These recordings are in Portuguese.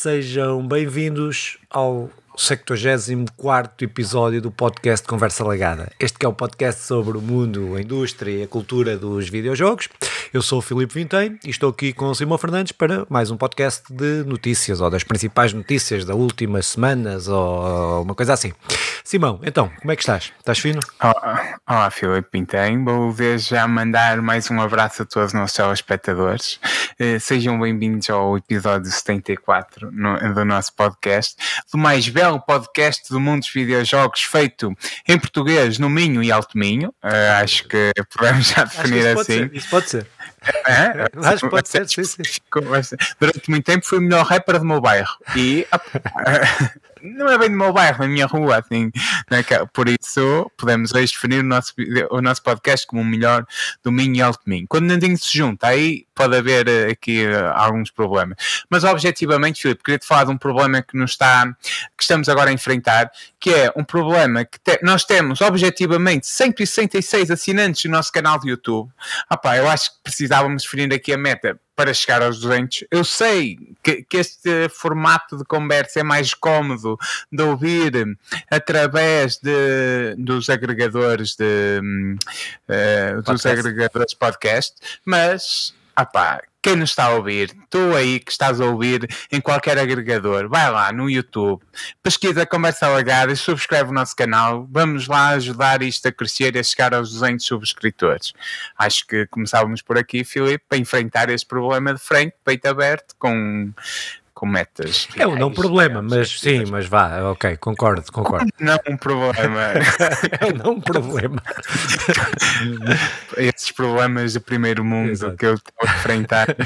sejam bem-vindos ao 74 episódio do podcast Conversa Legada. Este que é o podcast sobre o mundo, a indústria e a cultura dos videojogos. Eu sou o Filipe Vintém e estou aqui com o Simão Fernandes para mais um podcast de notícias ou das principais notícias das últimas semanas ou uma coisa assim. Simão, então, como é que estás? Estás fino? Olá, olá Filipe Vintém. Vou desde já mandar mais um abraço a todos os nossos telespectadores. Eh, sejam bem-vindos ao episódio 74 no, do nosso podcast, do mais belo podcast do mundo dos videojogos feito em português no Minho e Alto Minho. Uh, acho que podemos já definir isso assim. Pode isso pode ser. É, Acho que pode ser, sim, sim. Durante muito tempo fui o melhor rapper do meu bairro. E não é bem do meu bairro, na minha rua, assim. Né? Por isso, podemos hoje definir o nosso, o nosso podcast como o melhor do Minho e Alto Minho. Quando Nandinho se junta, aí pode haver eh, aqui uh, alguns problemas. Mas objetivamente, Filipe, queria-te falar de um problema que nos está, que estamos agora a enfrentar, que é um problema que te, nós temos objetivamente 166 assinantes no nosso canal de YouTube. Ah pá, eu acho que precisávamos definir aqui a meta para chegar aos 200. Eu sei que, que, este formato de conversa é mais cómodo de ouvir através de, dos agregadores de uh, dos agregadores podcast, mas ah pá, quem nos está a ouvir, tu aí que estás a ouvir em qualquer agregador, vai lá no YouTube, pesquisa Conversa Alagada e subscreve o nosso canal. Vamos lá ajudar isto a crescer e a chegar aos 200 subscritores. Acho que começávamos por aqui, Filipe, para enfrentar este problema de frente, peito aberto, com com metas. É um não problema, mas sim, mas vá, ok, concordo, concordo. Não um problema. é um não problema. Esses problemas do primeiro mundo Exato. que eu estou a enfrentar.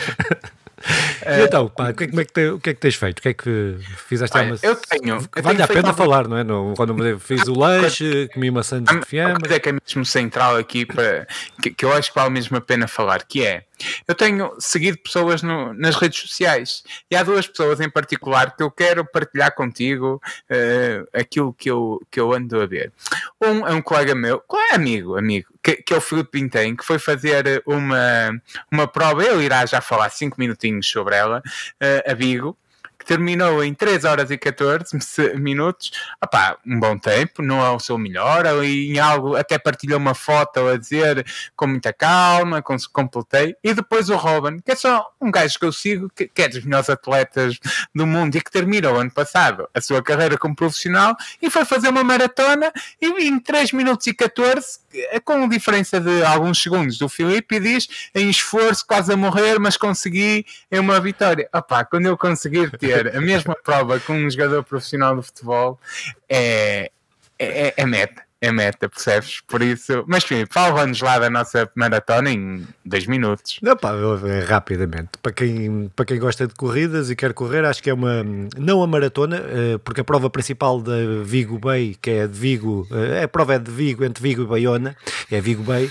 E então, pá, como é que te, o que é que tens feito? O que é que fizeste? Olha, uma... Eu tenho. Eu vale tenho a pena falar, não é? No, quando fiz o lanche, comi maçã de fiambre. Uma coisa que é mesmo central aqui, para, que, que eu acho que vale mesmo a pena falar, que é eu tenho seguido pessoas no, nas redes sociais e há duas pessoas em particular que eu quero partilhar contigo uh, aquilo que eu, que eu ando a ver. Um é um colega meu, é amigo, amigo, que, que é o Filipe Pintem, que foi fazer uma, uma prova, ele irá já falar 5 minutinhos sobre ela, uh, a Vigo, que terminou em 3 horas e 14 minutos. Opá, um bom tempo, não é o seu melhor. Ali em algo, até partilhou uma foto a dizer com muita calma, com, completei. E depois o Robin, que é só um gajo que eu sigo, que, que é dos melhores atletas do mundo e que terminou ano passado a sua carreira como profissional e foi fazer uma maratona e em 3 minutos e 14, com diferença de alguns segundos do Filipe, diz em esforço, quase a morrer, mas consegui em uma vitória. Opá, quando eu conseguir ter a mesma prova com um jogador profissional de futebol é, é, é meta é meta, percebes? Por isso, mas enfim, fala-nos lá da nossa maratona em dois minutos. Não, pá, rapidamente. Para quem, para quem gosta de corridas e quer correr, acho que é uma. Não a maratona, eh, porque a prova principal da Vigo Bay, que é de Vigo, eh, a prova é de Vigo, entre Vigo e Baiona, é Vigo Bay.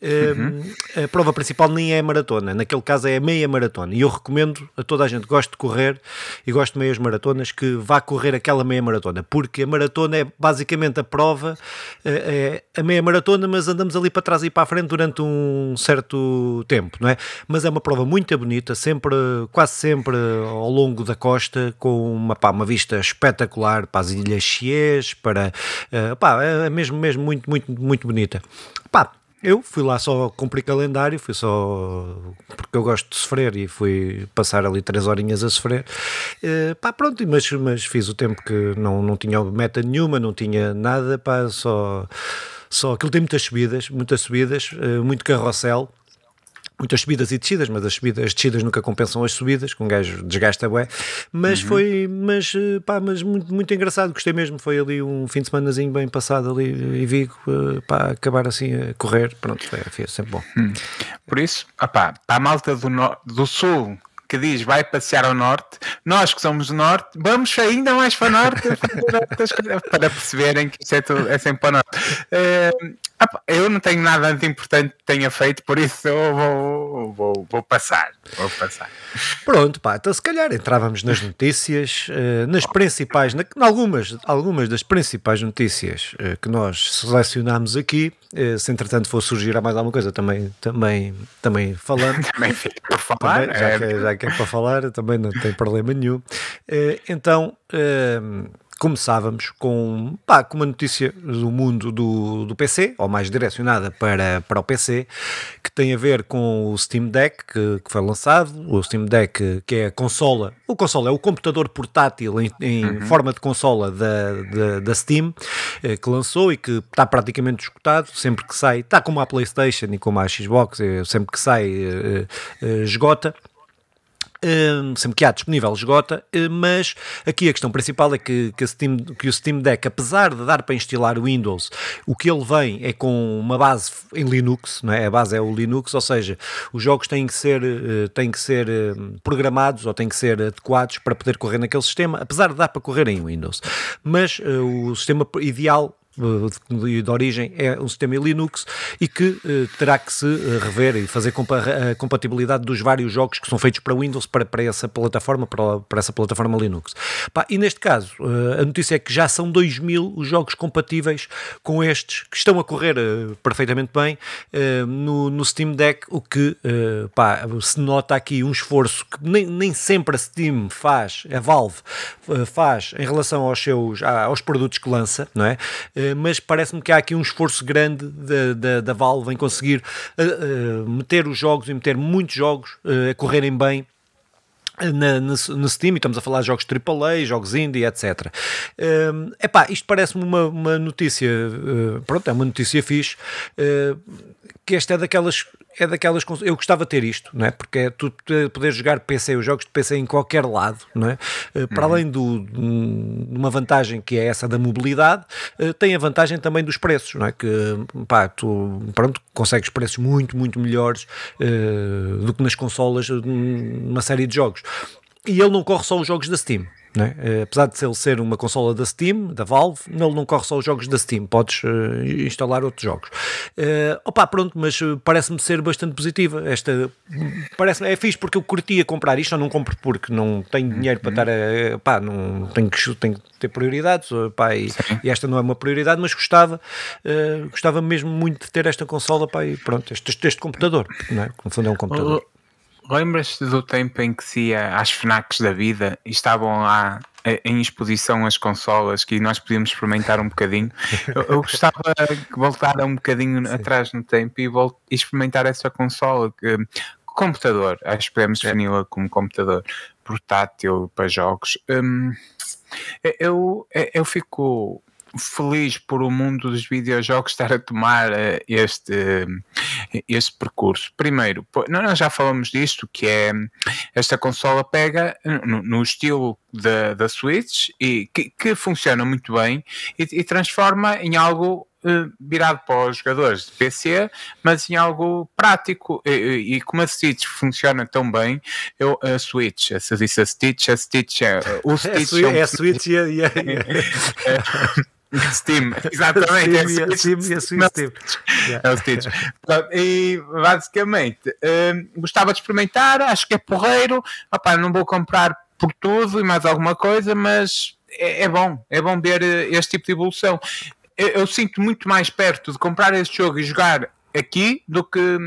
Eh, uhum. A prova principal nem é maratona, naquele caso é meia maratona. E eu recomendo a toda a gente que gosta de correr e gosta de meias maratonas que vá correr aquela meia maratona, porque a maratona é basicamente a prova é, a meia maratona, mas andamos ali para trás e para a frente durante um certo tempo, não é? Mas é uma prova muito bonita, sempre, quase sempre ao longo da costa, com uma, pá, uma vista espetacular para as Ilhas Chiés, para, uh, pá, é mesmo, mesmo muito, muito, muito bonita. Pá, eu fui lá só cumprir calendário, fui só porque eu gosto de sofrer e fui passar ali três horinhas a sofrer. Uh, pá, pronto, mas, mas fiz o tempo que não, não tinha meta nenhuma, não tinha nada, pá, só, só aquilo tem muitas subidas, muitas subidas, uh, muito carrossel muitas subidas e descidas, mas as, subidas, as descidas nunca compensam as subidas, com um gajo desgasta bué, mas uhum. foi, mas eh, pá, mas muito, muito engraçado, gostei mesmo, foi ali um fim de semanazinho bem passado ali em Vigo, eh, pá, acabar assim a correr, pronto, foi, foi sempre bom. Hum. Por isso, opá, para a malta do, no, do Sul que diz vai passear ao norte, nós que somos do norte, vamos ainda mais para o norte para perceberem que isto é, tudo, é sempre para o norte. Uh, eu não tenho nada de importante que tenha feito, por isso eu vou, vou, vou passar. Vou passar. Pronto, pá, então se calhar entrávamos nas notícias, uh, nas principais, na, algumas, algumas das principais notícias uh, que nós selecionámos aqui, Uh, se entretanto for surgir a mais alguma coisa, também, também, também falando. também fico para falar. Também, já, é... que, já que é para falar, também não tem problema nenhum. Então começávamos com, pá, com uma notícia do mundo do, do PC, ou mais direcionada para, para o PC, que tem a ver com o Steam Deck que, que foi lançado. O Steam Deck, que é a consola, o console é o computador portátil em, em uhum. forma de consola da, da, da, Steam, eh, que lançou e que está praticamente esgotado. Sempre que sai, está como a PlayStation e como a Xbox, eh, sempre que sai, eh, esgota sempre que há disponível esgota, mas aqui a questão principal é que, que, Steam, que, o Steam Deck, apesar de dar para instalar o Windows, o que ele vem é com uma base em Linux, não é? a base é o Linux, ou seja, os jogos têm que ser, eh, têm que ser eh, programados ou têm que ser adequados para poder correr naquele sistema, apesar de dar para correr em Windows. Mas uh, o sistema ideal de, origem é um sistema Linux e que eh, terá que se eh, rever e fazer a compatibilidade dos vários jogos que são feitos para Windows para, para essa plataforma, para, para essa plataforma Linux. Pá, e neste caso, eh, a notícia é que já são 2 mil os jogos compatíveis com estes que estão a correr perfeitamente bem no, no Steam Deck, o que pá, se nota aqui um esforço que nem, nem sempre a Steam faz, a Valve faz em relação aos seus aos produtos que lança, não é? Eh, mas parece-me que há aqui um esforço grande da, da, da Valve em conseguir uh, meter os jogos e meter muitos jogos a correrem bem na, no, no, Steam, e estamos a falar de jogos AAA, jogos indie, etc. Uh, epá, isto parece-me uma, uma notícia, uh, pronto, é uma notícia fixe, uh, que esta é daquelas é daquelas eu gostava de ter isto, não é? Porque é tu poder jogar PC, os jogos de PC em qualquer lado, não é? Eh, para uhum. além do, de uma vantagem que é essa da mobilidade, eh, tem a vantagem também dos preços, não é? Que pá, tu pronto, consegues preços muito, muito melhores uh, do que nas consolas numa série de jogos. E ele não corre só os jogos da Steam. É? apesar de ele ser uma consola da Steam, da Valve, ele não corre só os jogos da Steam, podes uh, instalar outros jogos. Uh, opa, pronto, mas parece-me ser bastante positiva. Esta parece é fixe porque eu curtia comprar isto, eu não compro porque não tenho dinheiro para estar a. Pá, não tenho que, tenho que ter prioridades, pá, e, e, esta não é uma prioridade, mas gostava, uh, gostava mesmo muito de ter esta consola, pá, e pronto, este, este, este computador, não é? no fundo é um computador. Lembras-te do tempo em que se ia às FNACs da vida e estavam lá eh, em exposição as consolas que nós podíamos experimentar um bocadinho? Eu, eu gostava de voltar um bocadinho Sim. atrás no tempo e, e experimentar essa consola. Que, computador, acho que podemos defini-la como computador portátil para jogos. Hum, eu, eu fico feliz por o mundo dos videojogos estar a tomar uh, este, este percurso. Primeiro, nós já falamos disto, que é esta consola pega no, no estilo da, da Switch e que, que funciona muito bem e, e transforma em algo Uh, virado para os jogadores de PC, mas em algo prático. E, e, como a Stitch funciona tão bem, eu, a Switch, se disse a Stitch, a Stitch é. O Stitch é, a, é a Switch e a. Steam, exatamente. Steam, é, Steam e a Steam. É o Stitch. E basicamente um, gostava de experimentar, acho que é porreiro. Opa, não vou comprar por tudo e mais alguma coisa, mas é, é bom, é bom ver eh, este tipo de evolução. Eu, eu, sinto muito mais perto de comprar este jogo e jogar aqui do que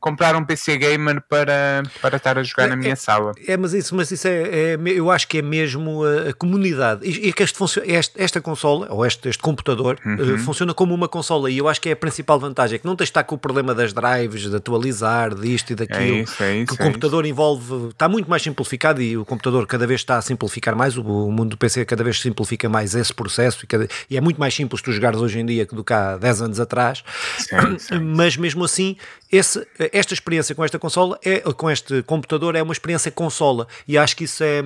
comprar um PC gamer para, para estar a jogar é, na minha é, sala. É, mas isso, mas isso é, é, eu acho que é mesmo a, a comunidade. E, e que este, este, esta consola, ou este, este computador, uhum. uh, funciona como uma consola. E eu acho que é a principal vantagem, é que não tens de estar com o problema das drives, de atualizar, disto e daquilo. É isso, é isso, que o computador envolve, está muito mais simplificado e o computador cada vez está a simplificar mais, o, o mundo do PC cada vez simplifica mais esse processo e, cada, e é muito mais simples tu jogares hoje em dia do que há 10 anos atrás. Sim, sim. Mas mas mesmo assim, esse, esta experiência com esta consola, é, com este computador, é uma experiência consola. E acho que isso é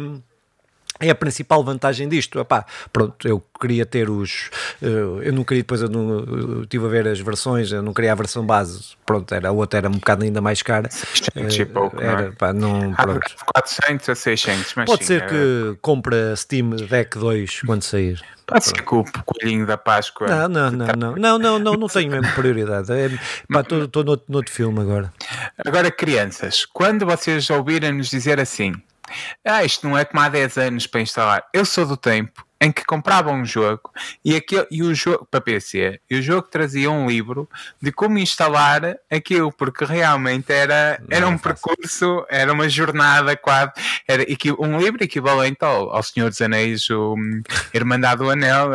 é a principal vantagem disto. Epá, pronto, eu queria ter os. Eu não queria, depois eu, não, eu estive a ver as versões, eu não queria a versão base. Pronto, era, a outra era um bocado ainda mais cara. Uh, pouco, era, não é? pá, não, pronto. 400 a 600, mas Pode sim, ser que compra Steam Deck 2 quando sair. Pode ser que o coelhinho da Páscoa. Não, não, não, não, não, não, não, não tenho mesmo prioridade. É, estou no, no outro filme agora. Agora, crianças, quando vocês ouvirem nos dizer assim. Ah, isto não é como há 10 anos para instalar. Eu sou do tempo em que compravam um jogo e, aquele, e o jogo para PC e o jogo trazia um livro de como instalar aquilo, porque realmente era, era um percurso, era uma jornada quase, era um livro equivalente ao, ao Senhor dos Anéis, o Irmandade do Anel,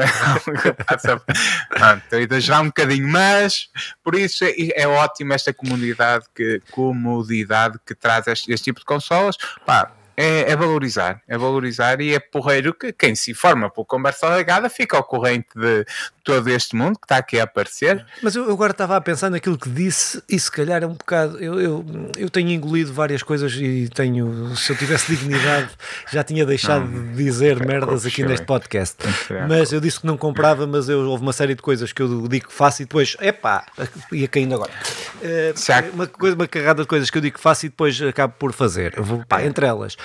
pronto, a exagerar um bocadinho, mas por isso é, é ótimo esta comunidade que, comodidade que traz este, este tipo de consolas. Pá, é, é, valorizar, é valorizar e é porreiro que quem se informa por conversa legada fica ao corrente de todo este mundo que está aqui a aparecer. Mas eu agora estava a pensar naquilo que disse e se calhar é um bocado. Eu, eu, eu tenho engolido várias coisas e tenho, se eu tivesse dignidade, já tinha deixado não, de dizer merdas aqui neste podcast. Mas eu disse que não comprava, mas eu, houve uma série de coisas que eu digo que faço e depois, epá, ia caindo agora. Uh, uma, coisa, uma carrada de coisas que eu digo que faço e depois acabo por fazer. vou, pá, entre elas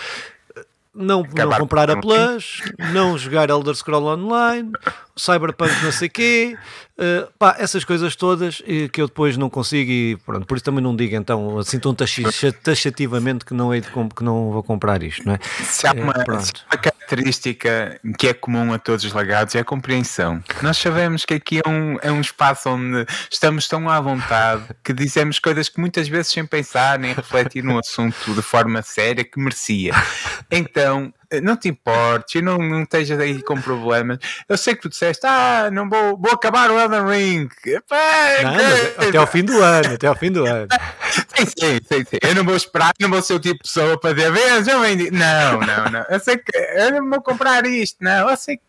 não, não comprar a Plus, não jogar Elder Scroll Online, Cyberpunk não sei quê, uh, pá, essas coisas todas uh, que eu depois não consigo e pronto, por isso também não digo então assim tão taxativamente que não, hei de que não vou comprar isto, não é? Se há uma, uh, uma característica que é comum a todos os lagados é a compreensão. Nós sabemos que aqui é um, é um espaço onde estamos tão à vontade que dizemos coisas que muitas vezes sem pensar nem refletir no assunto de forma séria que merecia. Então, não te importes, não, não estejas aí com problemas. Eu sei que tu disseste, ah, não vou, vou acabar o Elden Ring. não, até ao fim do ano, até ao fim do ano. sim, sim, sim, sim. Eu não vou esperar, não vou ser o tipo de pessoa para dizer, vês, eu vendi. Não, não, não. Eu sei que eu não vou comprar isto, não. Eu sei que.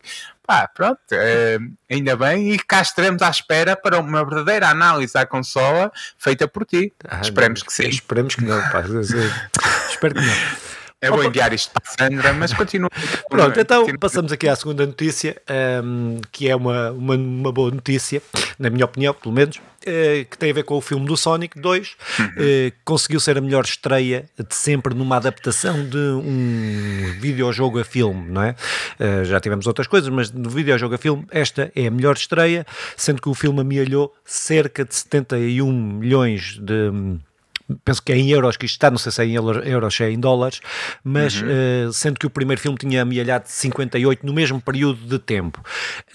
Pá, pronto, é, ainda bem, e cá estaremos à espera para uma verdadeira análise à consola feita por ti. Ah, Esperemos que sim. Esperemos que não, pá. Espero que não. Eu vou enviar isto para a Sandra, mas continua. Pronto, então passamos aqui à segunda notícia, um, que é uma, uma, uma, boa notícia, na minha opinião, pelo menos, uh, que tem a ver com o filme do Sonic 2, uhum. uh, conseguiu ser a melhor estreia de sempre numa adaptação de um videojogo a filme, não é? Uh, já tivemos outras coisas, mas no videojogo a filme, esta é a melhor estreia, sendo que o filme amealhou cerca de 71 milhões de penso que é em euros que isto está, não sei se é em euros, se é em dólares, mas uhum. uh, sendo que o primeiro filme tinha amealhado 58 no mesmo período de tempo.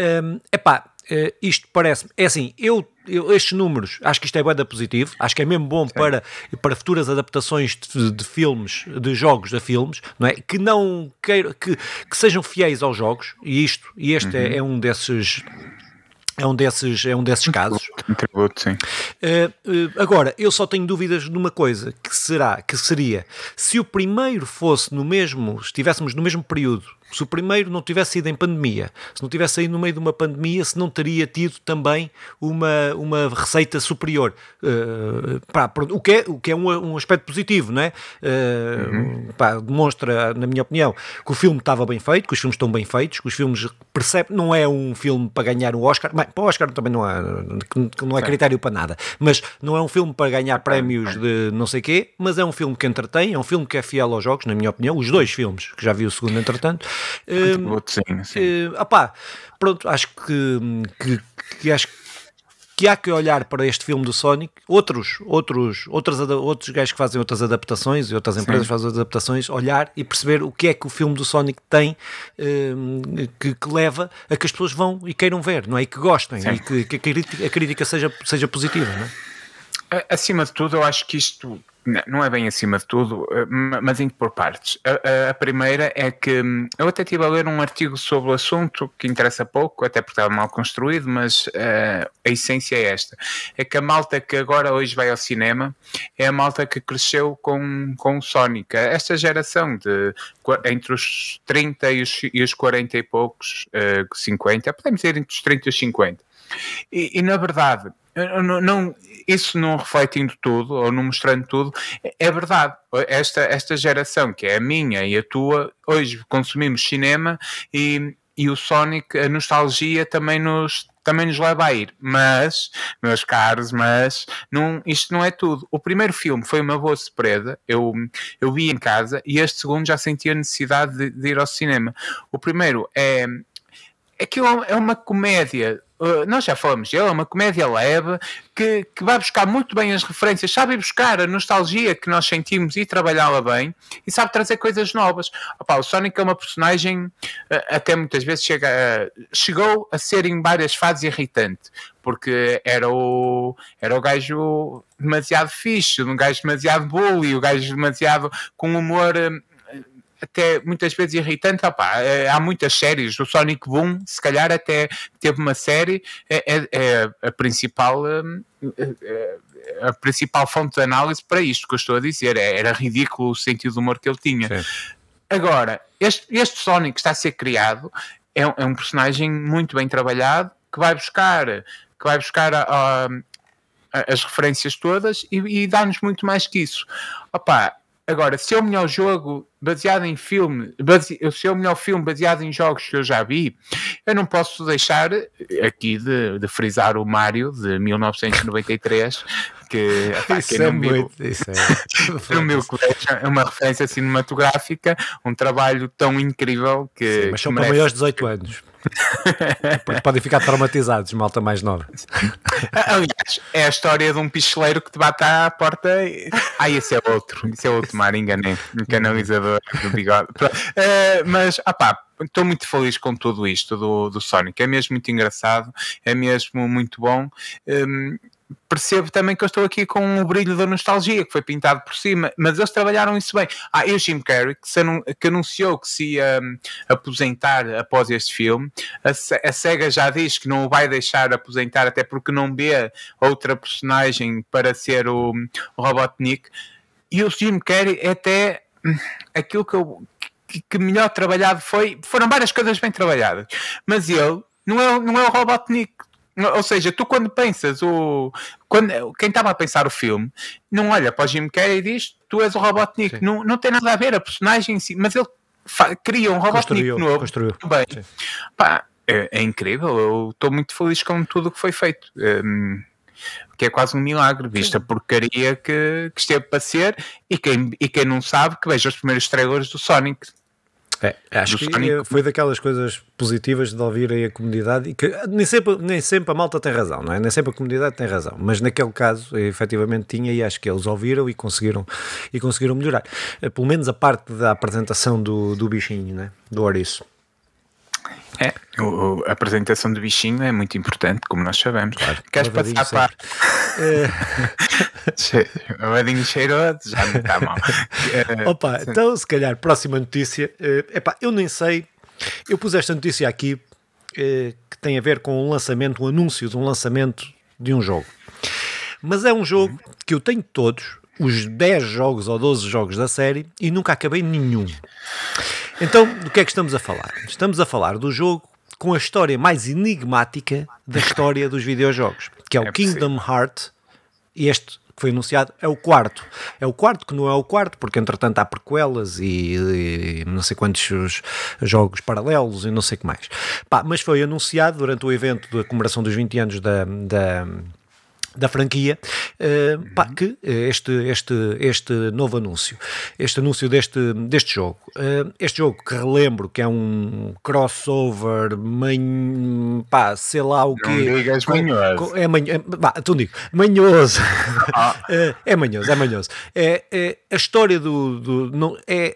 Um, epá, uh, isto parece é assim, eu, eu, estes números, acho que isto é bem positivo, acho que é mesmo bom para, para futuras adaptações de, de, filmes, de jogos a filmes, não é? Que não queira, que, que sejam fiéis aos jogos, e isto, e este é, uhum. é, é um desses é um desses, é um desses casos. Tributo, sim. Uh, uh, agora, eu só tenho dúvidas numa coisa, que será, que seria, se o primeiro fosse no mesmo, estivéssemos no mesmo período se o primeiro não tivesse sido em pandemia, se não tivesse saído no meio de uma pandemia, se não teria tido também uma, uma receita superior. Uh, pá, o, que é, o que é um, um aspecto positivo, não é? Uh, uhum. pá, demonstra, na minha opinião, que o filme estava bem feito, que os filmes estão bem feitos, que os filmes percebem, não é um filme para ganhar um Oscar, bem, para o Oscar também não, há, não é critério para nada, mas não é um filme para ganhar prémios de não sei quê, mas é um filme que entretém, é um filme que é fiel aos jogos, na minha opinião, os dois filmes, que já vi o segundo entretanto, Uh, sim, sim. Uh, opá, pronto, acho que, que, que acho que há que olhar para este filme do Sonic, outros, outros, outros, outros gajos que fazem outras adaptações e outras empresas Sim. fazem outras adaptações, olhar e perceber o que é que o filme do Sonic tem uh, que, que, leva a que as pessoas vão e queiram ver, não é? E que gostem Sim. e que, que a, crítica, a, crítica, seja, seja positiva, não é? Acima de tudo, eu acho que isto não é bem acima de tudo, eh, mas indo por partes. A, a, primeira é que hum, eu até estive a ler um artigo sobre o assunto que interessa pouco, até porque estava mal construído, mas uh, a essência é esta: é que a malta que agora hoje vai ao cinema é a malta que cresceu com, com o Sonic. Esta geração de entre os 30 e os, e os 40 e poucos, uh, 50, podemos dizer entre os 30 e os 50. E, e na verdade, não, isso não refletindo tudo ou não mostrando tudo, é verdade. Esta, esta geração, que é a minha e a tua, hoje consumimos cinema e, e o Sonic, a nostalgia também nos, também nos leva a ir. Mas, meus caros, mas não, isto não é tudo. O primeiro filme foi uma boa surpresa. Eu, eu vi em casa e este segundo já senti a necessidade de, de ir ao cinema. O primeiro é. Aquilo é uma comédia uh, nós já dele, é uma comédia leve que, que vai buscar muito bem as referências, sabe buscar a nostalgia que nós sentimos e trabalhá-la bem e sabe trazer coisas novas. Opa, o Sonic é uma personagem, uh, até muitas vezes chega uh, chegou a ser em várias fases irritante, porque era o, era o gajo demasiado fixe, um gajo demasiado bully, o gajo demasiado com humor até muitas vezes irritante. Opa, é, há muitas séries. O Sonic Boom, se calhar, até teve uma série, é, é, é a principal. Hum, é, a principal fonte de análise para isto que eu estou a dizer era ridículo o sentido do humor que ele tinha. Sim. Agora, este, este Sonic que está a ser criado é, é, um personagem muito bem trabalhado que vai buscar que vai buscar a, a, a, as referências todas e, e dá-nos muito mais que isso. Opa, Agora, se é o melhor jogo baseado em filme, base... se é o melhor filme baseado em jogos que eu já vi, eu não posso deixar aqui de, de frisar o Mario de 1993, que isso é isso é. no meu colégio é uma referência cinematográfica, um trabalho tão incrível que. Sim, mas são para maiores de 18 anos. Podem ficar traumatizados, malta mais nova. Aliás, é a história de um picheleiro que te bate à porta. E... Ah, esse é outro, esse é outro mar, enganei. Um canalizador do bigode. Uh, mas, ah pá, estou muito feliz com tudo isto do, do Sonic. É mesmo muito engraçado, é mesmo muito bom. Um, percebo também que eu estou aqui com o brilho da nostalgia que foi pintado por cima, mas eles trabalharam isso bem. Ah, e o Jim Carrey, que, anun que anunciou que se ia um, aposentar após este filme, a, a, SEGA já diz que não o vai deixar aposentar, até porque não vê outra personagem para ser o, o Robotnik. E o Jim Carrey é até hum, aquilo que eu que melhor trabalhado foi, foram várias coisas bem trabalhadas, mas ele não é, não é o Robotnik, ou seja, tu quando pensas o. Quando, quem estava a pensar o filme não olha para o Jim Carrey e diz tu és o Robotnik. Não, não tem nada a ver a personagem em si, mas ele cria um Robotnik novo. Construiu. Bem. Pá, é, é, incrível. Eu estou muito feliz com tudo o que foi feito. Um, que é quase um milagre, vista a porcaria que, que esteve para ser. E quem, e quem não sabe, que veja os primeiros trailers do Sonic é, acho que Sonic. foi daquelas coisas positivas de ouvir aí a comunidade e que nem sempre, nem sempre a malta tem razão, não é? Nem sempre a comunidade tem razão, mas naquele caso efetivamente tinha e acho que eles ouviram e conseguiram, e conseguiram melhorar. Eh, pelo menos a parte da apresentação do, do bichinho, né? do ouriço. É, o, a apresentação do bichinho é muito importante, como nós sabemos. Claro, Queres passar para. o Vadinho cheiroso, já não está mal. Opa, então se calhar, próxima notícia. Uh, epá, eu nem sei. Eu pus esta notícia aqui uh, que tem a ver com um lançamento, um anúncio de um lançamento de um jogo. Mas é um jogo que eu tenho todos, os 10 jogos ou 12 jogos da série, e nunca acabei nenhum. Então, do que é que estamos a falar? Estamos a falar do jogo com a história mais enigmática da história dos videojogos, que é o é Kingdom Hearts. E este que foi anunciado é o quarto. É o quarto que não é o quarto, porque entretanto há prequelas e, e não sei quantos jogos paralelos e não sei o que mais. Pá, mas foi anunciado durante o evento da comemoração dos 20 anos da, da da franquia, uh, pá, que eh, este, este, este novo anúncio, este anúncio deste, deste jogo, uh, este jogo que relembro que é um crossover, man, pá, sei lá o que. Não digas manhoso. É manhoso, vá, então digo, manhoso. Ah. uh, é manhoso, é manhoso. É, é a história do, do não, é,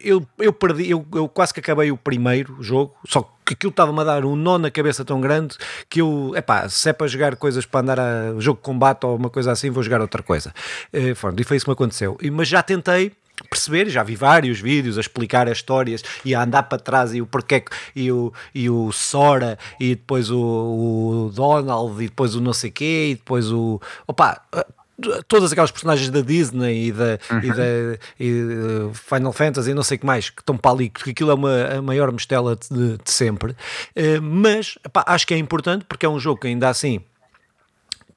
eu, eu perdi, eu, eu quase que acabei o primeiro jogo, só que que aquilo estava-me a dar um nó na cabeça tão grande que eu, epá, se é para jogar coisas para andar a jogo de combate ou uma coisa assim, vou jogar outra coisa. E, eh, e foi isso que me aconteceu. Mas já tentei perceber, já vi vários vídeos a explicar as histórias e a andar para trás e o porquê e o, e o Sora e depois o, o Donald e depois o não sei quê e depois o opa, todas aquelas personagens da Disney e da, uhum. e da e Final Fantasy e não sei o que mais que estão para ali, porque aquilo é uma, a maior mistela de, de sempre. Uh, mas pá, acho que é importante porque é um jogo que ainda assim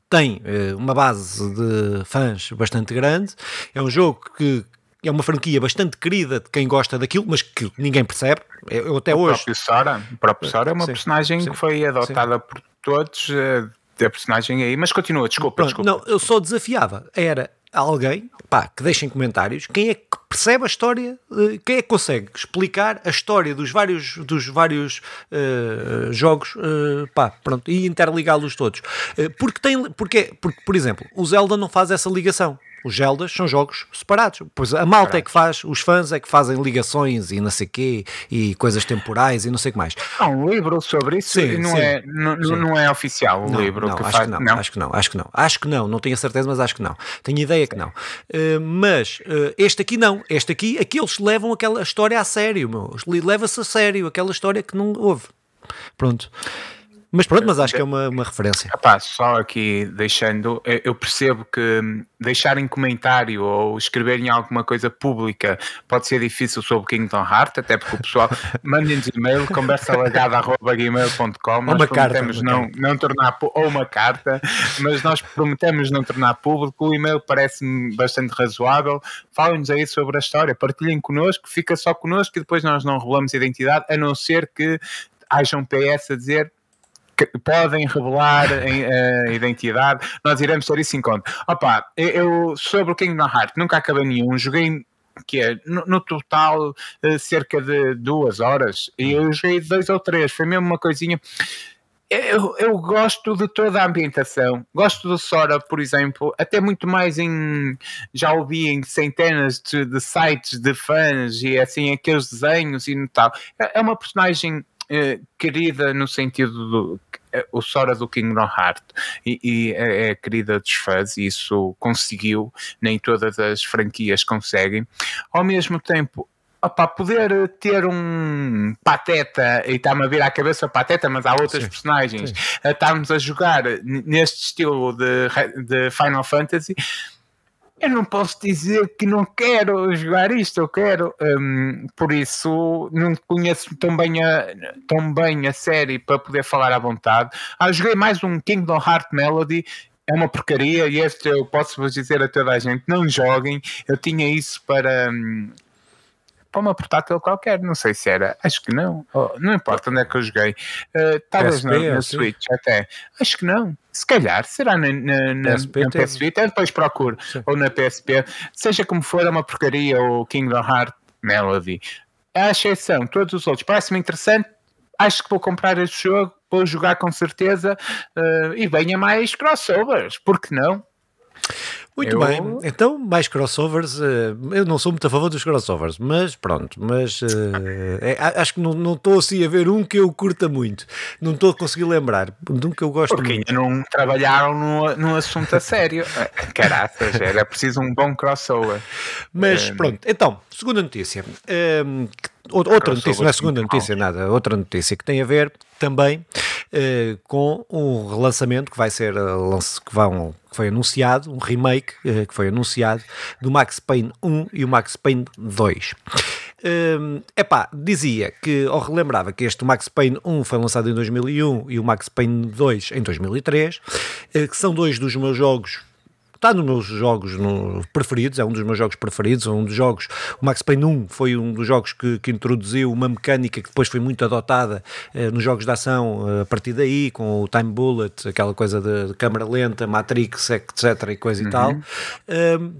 tem uh, uma base de fãs bastante grande. É um jogo que é uma franquia bastante querida de quem gosta daquilo, mas que ninguém percebe. Eu até o hoje. Próprio Sora, o próprio Sora é uma sim, personagem sim, que foi adotada sim. por todos. Uh, a personagem aí, mas continua, desculpa, Pronto, desculpa. Não, eu só desafiava, era alguém pá, que deixem comentários quem é que percebe a história, eh, quem é que consegue explicar a história dos vários, dos vários uh, jogos uh, pá, pronto, e interligá-los todos. Uh, porque, tem, porque, porque, por exemplo, o Zelda não faz essa ligação. Os Zeldas são jogos separados. Pois a malta é que faz, os fãs é que fazem ligações e não sei quê, e coisas temporais e não sei o que mais. Há um livro sobre isso sim, não, sim, é, não, sim. não é oficial o não, livro não, que acho faz. Que não, não, acho que não, acho que não. Acho que não, não tenho a certeza, mas acho que não. Tenho ideia que não. Uh, mas uh, este aqui não. Este aqui, aqueles levam aquela história a sério, meu. Leva-se a sério aquela história que não houve. Pronto. Mas pronto, mas acho que é uma, uma referência. Epá, só aqui deixando, eu percebo que deixarem comentário ou escreverem alguma coisa pública pode ser difícil sobre Kingdom Hearts, até porque o pessoal manda-nos e-mail, conversalagada.gmail.com nós uma prometemos carta, não, não tornar, ou uma carta, mas nós prometemos não tornar público, o e-mail parece-me bastante razoável, falem-nos aí sobre a história, partilhem connosco, fica só connosco e depois nós não revelamos identidade, a não ser que haja um PS a dizer podem revelar a identidade, nós iremos ter isso em conta. Opa, eu sobre o Kingdom Hearts nunca acabei nenhum, joguei que é no, no, total eh, cerca de duas horas e eu joguei dois ou três, foi mesmo uma coisinha. Eu, eu, gosto de toda a ambientação. Gosto do Sora, por exemplo, até muito mais em. Já ouvi em centenas de, de sites de fãs e assim, aqueles desenhos e tal. É, é uma personagem eh, querida no sentido do eh, o Sora do Kingdom Heart e, e é, é querida dos fãs e isso conseguiu, nem todas as franquias conseguem. Ao mesmo tempo, Opa, poder ter um pateta e está-me a vir à cabeça o pateta, mas há outras sim, personagens, sim. a estarmos a jogar neste estilo de, de Final Fantasy eu não posso dizer que não quero jogar isto, eu quero. Um, por isso, não conheço tão bem, a, tão bem a série para poder falar à vontade. Ah, joguei mais um Kingdom Heart Melody. É uma porcaria e este eu posso vos dizer a toda a gente: não joguem. Eu tinha isso para. Um, para uma portátil qualquer, não sei se era, acho que não, oh, não importa onde é que eu joguei, uh, talvez PSP, na, na Switch até, acho que não, se calhar, será na, na, na PSP, na PSP até depois procuro, Sim. ou na PSP, seja como for, é uma porcaria o Kingdom Heart Melody, a exceção, todos os outros, parece-me interessante, acho que vou comprar este jogo, vou jogar com certeza, uh, e venha mais crossovers, porque não? Muito eu... bem, então mais crossovers. Eh, eu não sou muito a favor dos crossovers, mas pronto. Mas uh, é, acho que não estou assim a ver um que eu curta muito. Não estou a conseguir lembrar de um que eu gosto Porque muito. Porque não trabalharam no, no assunto a sério. Caraças, era preciso um bom crossover. Mas pronto, então, segunda notícia. Um, outra notícia, não é segunda notícia, nada, outra notícia que tem a ver também uh, com um relançamento que vai ser uh, que, vão, que foi anunciado, um remake uh, que foi anunciado do Max Payne 1 e o Max Payne 2. É epá, dizia que, ou relembrava que este Max Payne 1 foi lançado em 2001 e o Max Payne 2 em 2003, que são dois dos meus jogos está nos meus jogos no, preferidos, é um dos meus jogos preferidos, é um dos jogos, o Max Payne 1 foi um dos jogos que, que introduziu uma mecânica que depois foi muito adotada eh, nos jogos de ação eh, a partir daí, com o Time Bullet, aquela coisa de, de câmera lenta, Matrix, etc e coisa uhum. e tal. Um,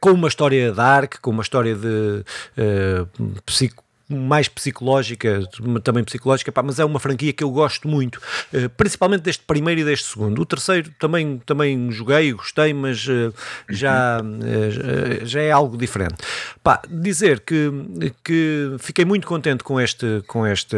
com uma história dark, com uma história de uh, psico mais psicológica, também psicológica, pá, mas é uma franquia que eu gosto muito, uh, principalmente deste primeiro e deste segundo. O terceiro também, também joguei, gostei, mas uh, já, uh, já é algo diferente. Pá, dizer que, que fiquei muito contente com este, com este,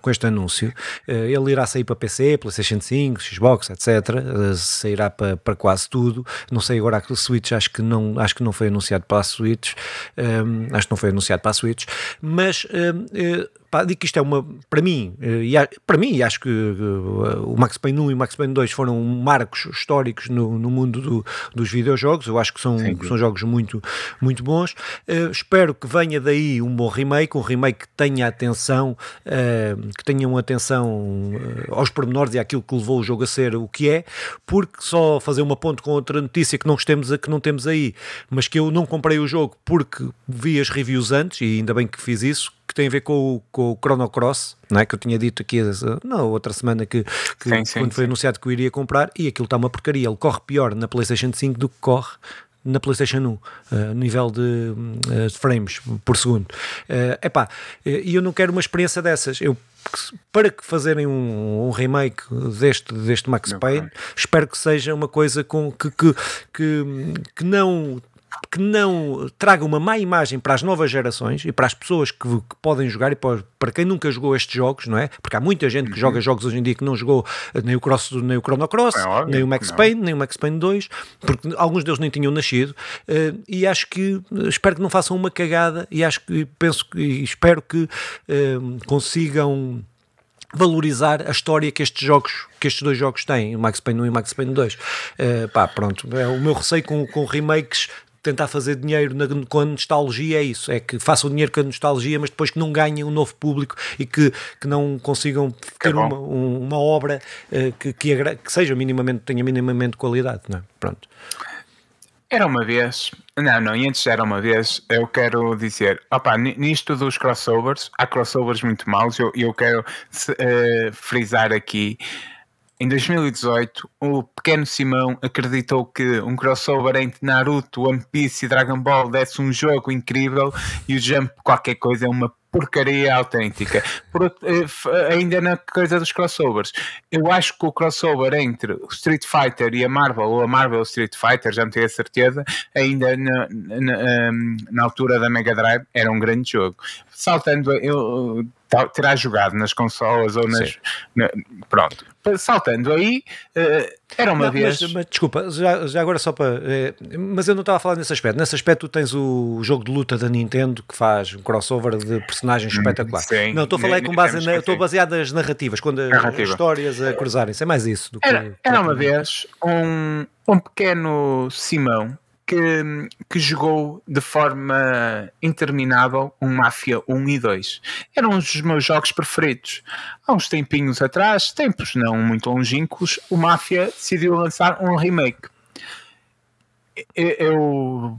com este anúncio. ele irá sair para PC, PlayStation 5, Xbox, etc. sairá para, para quase tudo. Não sei agora a Switch, acho que não, acho que não foi anunciado para a Switch. Um, acho que não foi anunciado para a Switch, mas pá, digo que isto é uma, para mim, uh, e para mim, e acho que uh, o Max Payne 1 e o Max Payne 2 foram marcos históricos no, no mundo do, dos videojogos, eu acho que são, Sim. são jogos muito, muito bons. espero que venha daí um bom remake, um remake que tenha atenção, que tenha uma atenção aos pormenores e àquilo que levou o jogo a ser o que é, porque só fazer uma ponte com outra notícia que não, estemos, que não temos aí, mas que eu não comprei o jogo porque vi as reviews antes, e ainda bem que fiz isso, que tem a ver com o, com o Chrono Cross, não é? que eu tinha dito aqui na outra semana que, que sim, sim, quando foi sim. anunciado que eu iria comprar, e aquilo está uma porcaria. Ele corre pior na PlayStation 5 do que corre na PlayStation 1, uh, nível de, uh, frames por segundo. Uh, epá, e eu não quero uma experiência dessas. Eu para que fazerem um, um, remake deste, deste Max Payne, espero que seja uma coisa com que, que, que, que não que não traga uma má imagem para as novas gerações e para as pessoas que, que podem jogar e para, para, quem nunca jogou estes jogos, não é? Porque há muita gente que uhum. joga jogos hoje em dia que não jogou nem o, cross, nem o Chrono Cross, é óbvio, nem o Max não. Payne, nem o Max Payne 2, porque alguns deles nem tinham nascido. Uh, e acho que espero que não façam uma cagada e acho que penso e espero que uh, consigam valorizar a história que estes jogos, que estes dois jogos têm, o Max Payne 1 e o Max Payne 2. Uh, pá, pronto, é o meu receio com, com remakes tentar fazer dinheiro na, com a nostalgia é isso, é que façam dinheiro com a nostalgia, mas depois que não ganhem um novo público e que, que não consigam ter uma, um, uma obra uh, que, que, que, seja minimamente, tenha minimamente qualidade, não é? Pronto. Era uma vez, não, não, e antes era uma vez, eu quero dizer, opa, nisto dos crossovers, há crossovers muito maus, e eu, eu quero uh, frisar aqui em 2018, o pequeno Simão acreditou que um crossover entre Naruto, One Piece e Dragon Ball desse um jogo incrível e o Jump qualquer coisa é uma porcaria autêntica. Por, eh, ainda na coisa dos crossovers, eu acho que o crossover entre o Street Fighter e a Marvel, ou a Marvel Street Fighter, já não tenho a certeza, ainda na, na, ehm, na altura da Mega Drive era um grande jogo. Saltando, eu terá jogado nas consolas ou nas. Na, pronto. Saltando aí, uh, era uma não, vez. Mas, mas, desculpa, já, já agora só para. Uh, mas eu não estava a falar nesse aspecto. Nesse aspecto, tu tens o jogo de luta da Nintendo que faz um crossover de personagens hum, espetacular. Sim, não, estou a falar com base. Na, estou baseado nas narrativas, quando as histórias a cruzarem-se. É mais isso do que. Era, era uma vez um, um pequeno Simão que, que jogou de forma interminável um Mafia 1 e 2. Eram um dos meus jogos preferidos. Há uns tempinhos atrás, tempos não muito longínquos, o Mafia decidiu lançar um remake. Eu,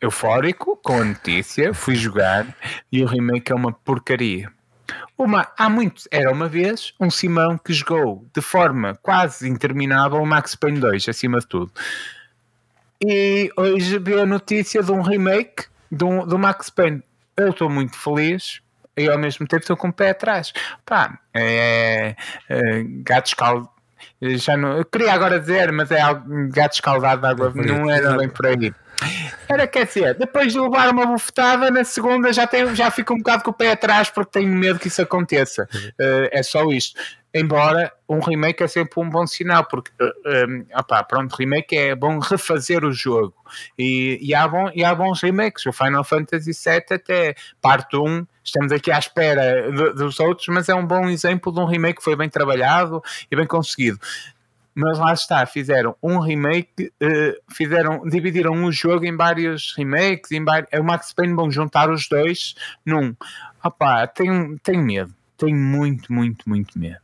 eufórico com a notícia, fui jogar e o remake é uma porcaria. Uma, há muito, era uma vez um Simão que jogou de forma quase interminável o Max Payne 2, acima de tudo. E hoje vi a notícia de um remake do, do Max Payne. Eu estou muito feliz e ao mesmo tempo estou com o pé atrás. Pá, é, é gato escaldado. Já não, eu queria agora dizer, mas é gato escaldado de água, não era bem por aí. Era, quer dizer, depois de levar uma bufetada, na segunda já, tenho, já fico um bocado com o pé atrás porque tenho medo que isso aconteça. Uh, é só isto. Embora um remake é sempre um bom sinal, porque uh, eh, um, eh, opá, pronto, remake é bom refazer o jogo. E, e, há, bom, e há bons remakes. O Final Fantasy VII até parte 1, estamos aqui à espera de, dos outros, mas é um bom exemplo de um remake que foi bem trabalhado e bem conseguido mas lá está, fizeram um remake, uh, fizeram, dividiram o jogo em vários remakes, em é o Max Payne vão juntar os dois num. Opá, tenho, tenho medo, tenho muito, muito, muito medo.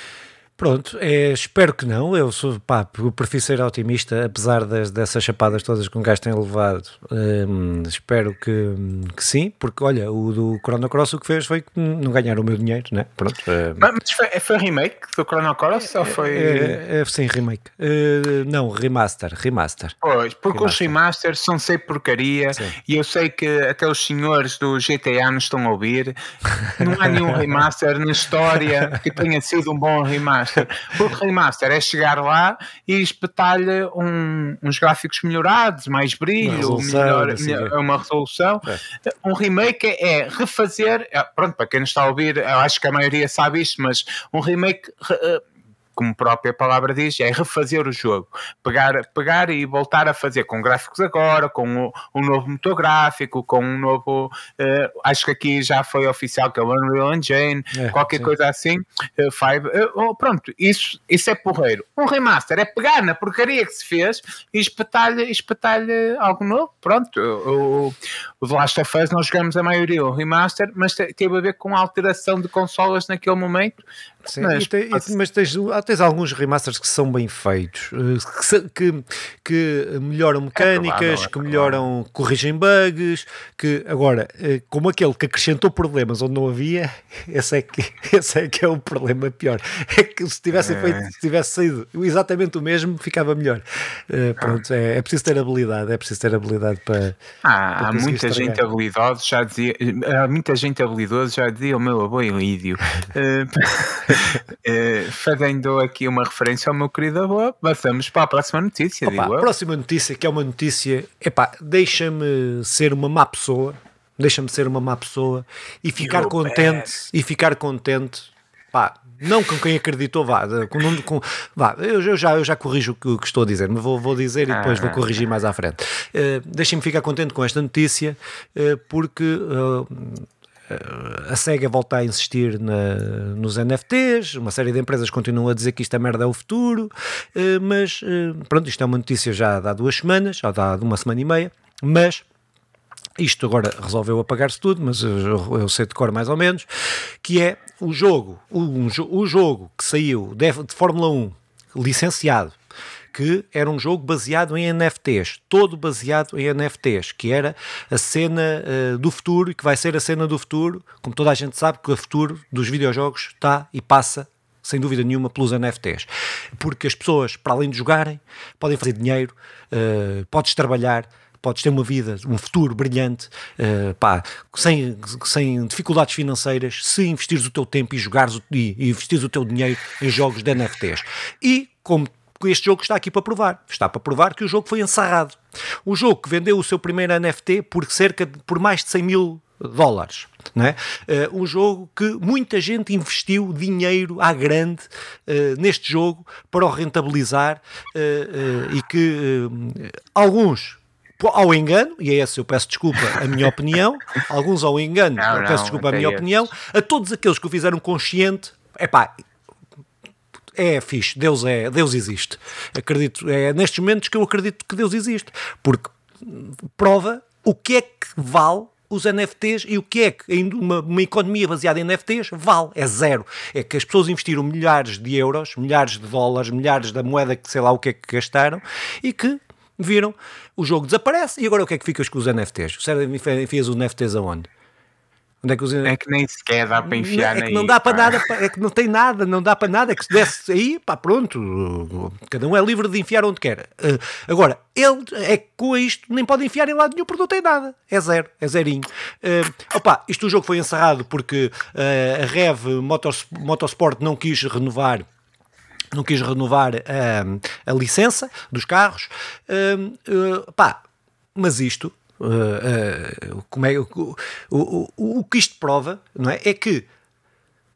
Pronto, é, espero que não. Eu sou, pá, prefiro ser otimista, apesar das, dessas chapadas todas que um gajo tem levado. Hum, espero que, que, sim, porque olha, o do Chrono Cross o que fez foi que não ganhar o meu dinheiro, né? Pronto. É... Mas foi, foi remake do Chrono Cross ou foi. É, é, sim, remake. Uh, não, remaster, remaster. Pois, porque remaster. os remasters são sem porcaria sim. e eu sei que até os senhores do GTA nos estão a ouvir. Não há nenhum remaster na história que tenha sido um bom remaster remaster. Porque remaster é chegar lá e espetar-lhe um, uns gráficos melhorados, mais brilho, uma melhor, assim, uma resolução. É. Um remake é refazer. É, pronto, para quem não está a ouvir, eu acho que a maioria sabe isto, mas um remake como a própria palavra diz, é refazer o jogo. Pegar, pegar e voltar a fazer com gráficos agora, com um, um novo motor gráfico, com um novo. Uh, acho que aqui já foi oficial que é o Unreal Engine, é, qualquer sim. coisa assim. Uh, five, uh, pronto, isso, isso é porreiro. Um remaster é pegar na porcaria que se fez e espetar-lhe espetar algo novo. Pronto, o, o The Last of Us nós jogamos a maioria o remaster, mas teve a ver com a alteração de consolas naquele momento. Sim, mas, tem, mas tens, tens alguns remasters que são bem feitos, eh, que, que, melhoram mecânicas, é provável, é que melhoram, corrigem bugs, que agora, eh, como aquele que acrescentou problemas onde não havia, esse é que, esse é, que é o problema pior. É que se tivesse, é. feito, se tivesse saído exatamente o mesmo, ficava melhor. Uh, pronto, é, é, preciso ter habilidade, é preciso ter habilidade para. Ah, para há muita estragar. gente habilidosa, já dizia, há muita gente habilidosa, já dizia o meu avô Ilídio. uh, uh, aqui uma referência ao meu querido avô, passamos para a próxima notícia. Opa, a próxima notícia, que é uma notícia, epá, deixa-me ser uma má pessoa, deixa-me ser uma má pessoa e ficar contente, e ficar contente, pá, não com quem acreditou, vá, com, com, vá eu, eu, já, eu já corrijo o que, estou a dizer, mas vou, vou dizer e depois vou ah. corrigir mais à frente. Uh, Deixem-me ficar contente com esta notícia, uh, porque uh, a SEGA volta a insistir na, nos NFTs, uma série de empresas continuam a dizer que isto é merda é o futuro, mas pronto, isto é uma notícia já há duas semanas, já há uma semana e meia, mas isto agora resolveu apagar-se tudo, mas eu, eu, sei de cor mais ou menos, que é o jogo, um, o jogo que saiu de, de Fórmula 1 licenciado que era um jogo baseado em NFTs, todo baseado em NFTs, que era a cena uh, do futuro e que vai ser a cena do futuro, como toda a gente sabe que o futuro dos videojogos está e passa sem dúvida nenhuma, pelos NFTs. Porque as pessoas, para além de jogarem, podem fazer dinheiro, uh, podes trabalhar, podes ter uma vida, um futuro brilhante, uh, pá, sem, sem dificuldades financeiras, se investires o teu tempo e jogares e, e investires o teu dinheiro em jogos de NFTs. E como este jogo está aqui para provar. Está para provar que o jogo foi encerrado. O jogo que vendeu o seu primeiro NFT por cerca de, por mais de 100 mil dólares. Não é? Uh, um jogo que muita gente investiu dinheiro à grande uh, neste jogo para o rentabilizar uh, e que alguns ao engano, e é esse eu peço desculpa a minha opinião, alguns ao engano, não, eu peço não, desculpa a minha opinião, a todos aqueles que o fizeram consciente, é pá, é fixe, Deus é, Deus existe. Acredito, é nestes momentos que eu acredito que Deus existe, porque prova o que é que vale os NFTs e o que é que uma, uma economia baseada em NFTs vale? É zero. É que as pessoas investiram milhares de euros, milhares de dólares, milhares da moeda que sei lá o que é que gastaram e que viram, o jogo desaparece e agora o que é que ficas com os NFTs? O Sérgio enfias os NFTs aonde? Onde é, que os... é que nem sequer dá para enfiar É que não dá para nada, é que não tem nada, não dá para nada, é que se desse aí, pá, pronto, cada um é livre de enfiar onde quer. Uh, agora, ele é que com isto nem pode enfiar em lado nenhum porque não tem nada, é zero, é zerinho. Uh, opa, isto o jogo foi encerrado porque uh, a Rev Motors, Motorsport não quis renovar não quis renovar uh, a licença dos carros, uh, pá, mas isto, como é, o, o, o, o que isto prova, não é, é que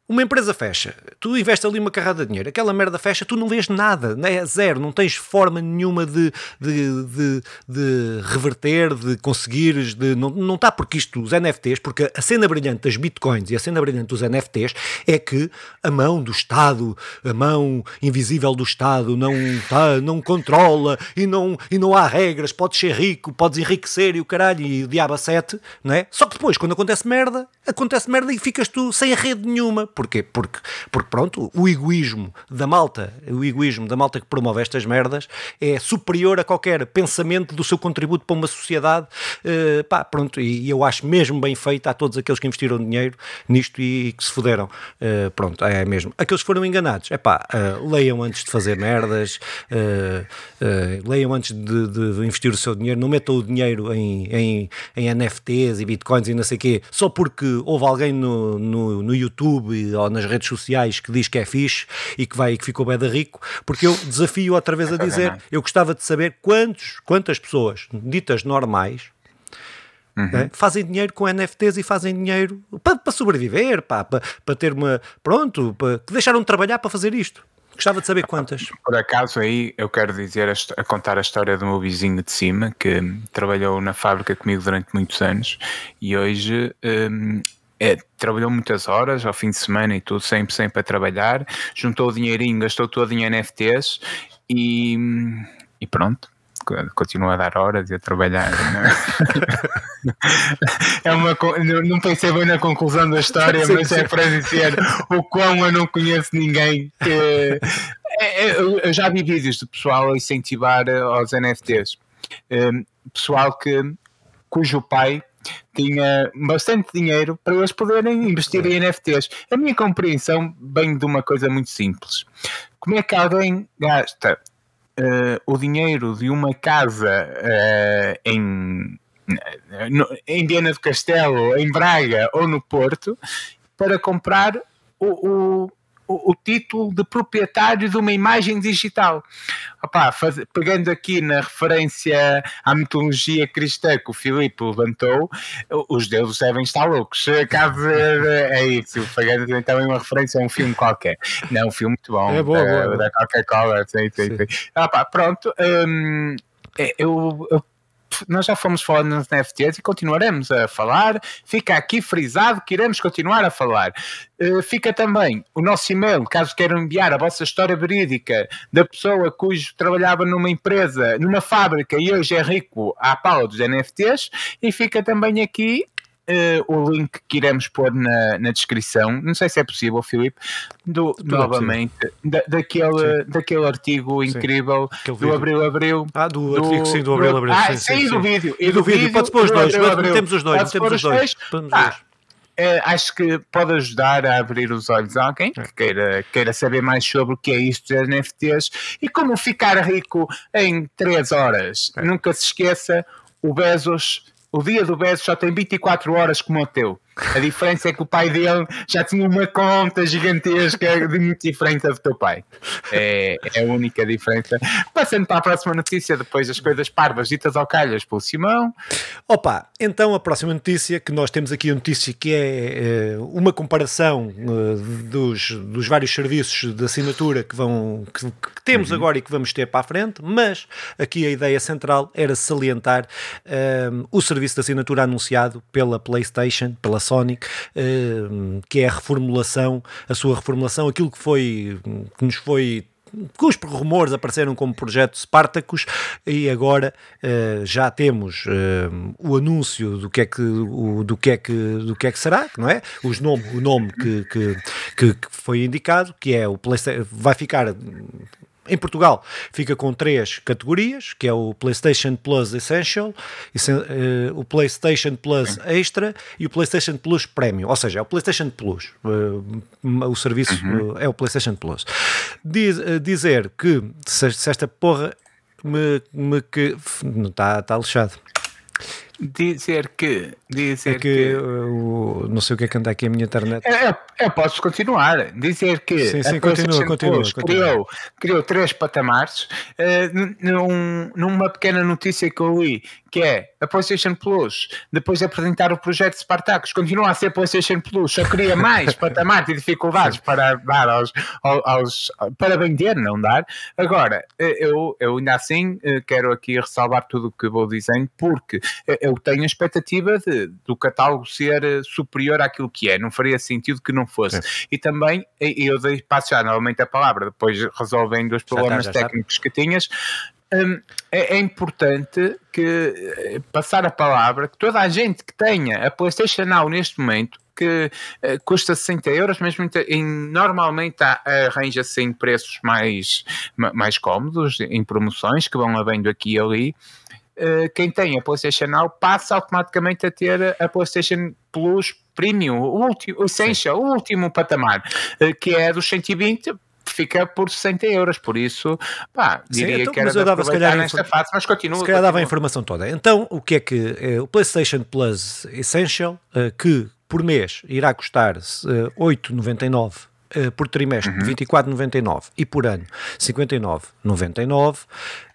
uma empresa fecha, tu investes ali uma carrada de dinheiro, aquela merda fecha, tu não vês nada, né? é zero, não tens forma nenhuma de, de, de, de reverter, de conseguires, de, não, não está porque isto, os NFTs, porque a cena brilhante das bitcoins e a cena brilhante dos NFTs é que a mão do Estado, a mão invisível do Estado não, tá, não controla e não, e não há regras, podes ser rico, podes enriquecer e o caralho e o diabo a sete, não é? Só que depois, quando acontece merda, acontece merda e ficas tu sem rede nenhuma Porquê? Porque, porque pronto, o egoísmo da malta, o egoísmo da malta que promove estas merdas é superior a qualquer pensamento do seu contributo para uma sociedade. Uh, pá, pronto, e, e, eu acho mesmo bem feito a todos aqueles que investiram dinheiro nisto e, e que se fuderam. Uh, pronto, é mesmo. Aqueles que foram enganados, é pá, uh, leiam antes de fazer merdas, leiam antes de, de, investir o seu dinheiro, não metam o dinheiro em, em, em NFTs e bitcoins e não sei o quê, só porque houve alguém no, no, no YouTube ou nas redes sociais que diz que é fixe e que vai e que ficou bem da rico, porque eu desafio outra vez a dizer, eu gostava de saber quantos, quantas pessoas ditas normais Uhum. Né? Fazem dinheiro com NFTs e fazem dinheiro para, para sobreviver, para, para, para ter uma. Pronto, para, que deixaram de trabalhar para fazer isto. Gostava de saber quantas. Por acaso, aí eu quero dizer, a, a, contar a história do meu vizinho de cima, que trabalhou na fábrica comigo durante muitos anos e hoje um, é, trabalhou muitas horas ao fim de semana e tudo, sempre, sempre a trabalhar, juntou o dinheirinho, gastou todo em NFTs e, e pronto. Continua a dar horas e a trabalhar. é uma, não pensei bem na conclusão da história, mas é é para dizer o quão eu não conheço ninguém que é, é, eu já vi vídeos de pessoal a incentivar aos NFTs. Um, pessoal que, cujo pai tinha bastante dinheiro para eles poderem investir em NFTs. A minha compreensão vem de uma coisa muito simples. Como é que alguém gasta uh, o dinheiro de uma casa uh, em, em Viana do Castelo, em Braga ou no Porto para comprar o, o o, o, título de proprietário de uma imagem digital. Opa, faz, pegando aqui na referência à mitologia cristã que o Filipe levantou, os deuses devem estar loucos. Caso é isso, pegando também uma referência a um filme qualquer. Não, um filme muito bom. É boa, da, boa. da Coca-Cola. Sim, sim, sim. Opa, pronto. Hum, é, eu, eu nós já fomos falando nos NFTs e continuaremos a falar. Fica aqui frisado que iremos continuar a falar. Uh, fica também o nosso e-mail, caso queiram enviar a vossa história verídica da pessoa cujo trabalhava numa empresa, numa fábrica e hoje é rico à pala dos NFTs. E fica também aqui Uh, o link que iremos pôr na, na descrição, não sei se é possível, Filipe, do, Tudo novamente, é da, daquele, daquele artigo incrível Aquele do Abril Abril. Ah, do, do artigo, sim, do Abril Abril. Ah, sim, sim, sim, do vídeo. E do, do vídeo, pode-se pôr os dois, temos os dois, temos os dois. Ah, é, acho que pode ajudar a abrir os olhos a alguém que é. queira, queira saber mais sobre o que é isto de NFTs e como ficar rico em 3 horas. É. Nunca se esqueça, o Bezos o dia do Bezos só tem 24 horas como o teu. A diferença é que o pai dele já tinha uma conta gigantesca de muito diferente do teu pai. É, é a única diferença. Passando para a próxima notícia, depois das coisas parvas ditas ao calhas pelo Simão. Opa, então a próxima notícia, que nós temos aqui a notícia que é, é uma comparação uh, dos, dos vários serviços de assinatura que, vão, que, que temos uhum. agora e que vamos ter para a frente, mas aqui a ideia central era salientar uh, o serviço de assinatura anunciado pela PlayStation, pela Sonic, uh, que é a reformulação, a sua reformulação, aquilo que foi, que nos foi os rumores apareceram como projeto Spartacus e agora uh, já temos uh, o anúncio do que é que o, do que é que do que é que será, não é? Os nome, o nome que, que, que foi indicado, que é o PlayStation, vai ficar em Portugal fica com três categorias, que é o PlayStation Plus Essential, eh, o PlayStation Plus Extra e o PlayStation Plus Premium, ou seja, é o PlayStation Plus, eh, o serviço uhum. Eh, é o PlayStation Plus. Diz, dizer que se, esta porra me, me que não está tá lixado. Dizer que. Dizer é que, que uh, não sei o que é que anda aqui a minha internet. É, é, é posso continuar. Dizer que sim, sim, continua, continua, Plus continua. Criou, criou três patamares uh, num, numa pequena notícia que eu li que é a PlayStation Plus, depois de apresentar o projeto Spartacus, continua a ser PlayStation Plus, só queria mais patamar e dificuldades para dar aos, aos, para vender, não dar. Agora, eu, eu ainda assim eh, quero aqui ressalvar tudo o que vou dizendo, porque eu tenho a expectativa de, do catálogo ser eh, superior àquilo que é, não faria sentido que não fosse. Sim. E também, eu passo já novamente a palavra, depois resolvendo os problemas está, técnicos está. que tinhas, Hum, é, é, importante que eh, passar a palavra que toda a gente que tenha a PlayStation Now neste momento que uh, custa 60 euros, mas muita, em, normalmente arranja-se em preços mais, mais cómodos, em promoções que vão havendo aqui e ali. Uh, quem tem a PlayStation Now passa automaticamente a ter a PlayStation Plus Premium, o último, o Essential, o último patamar, uh, que é dos 120 fica por 60 euros, por isso, pá, diria Sim, então, que era mas eu dava, se calhar, nesta fase, mas continua. Se calhar dava a informação toda. Então, o que é que é, o PlayStation Plus Essential, uh, que por mês irá custar uh, 8,99 uh, por trimestre uhum. 24,99 e por ano 59,99 Uh,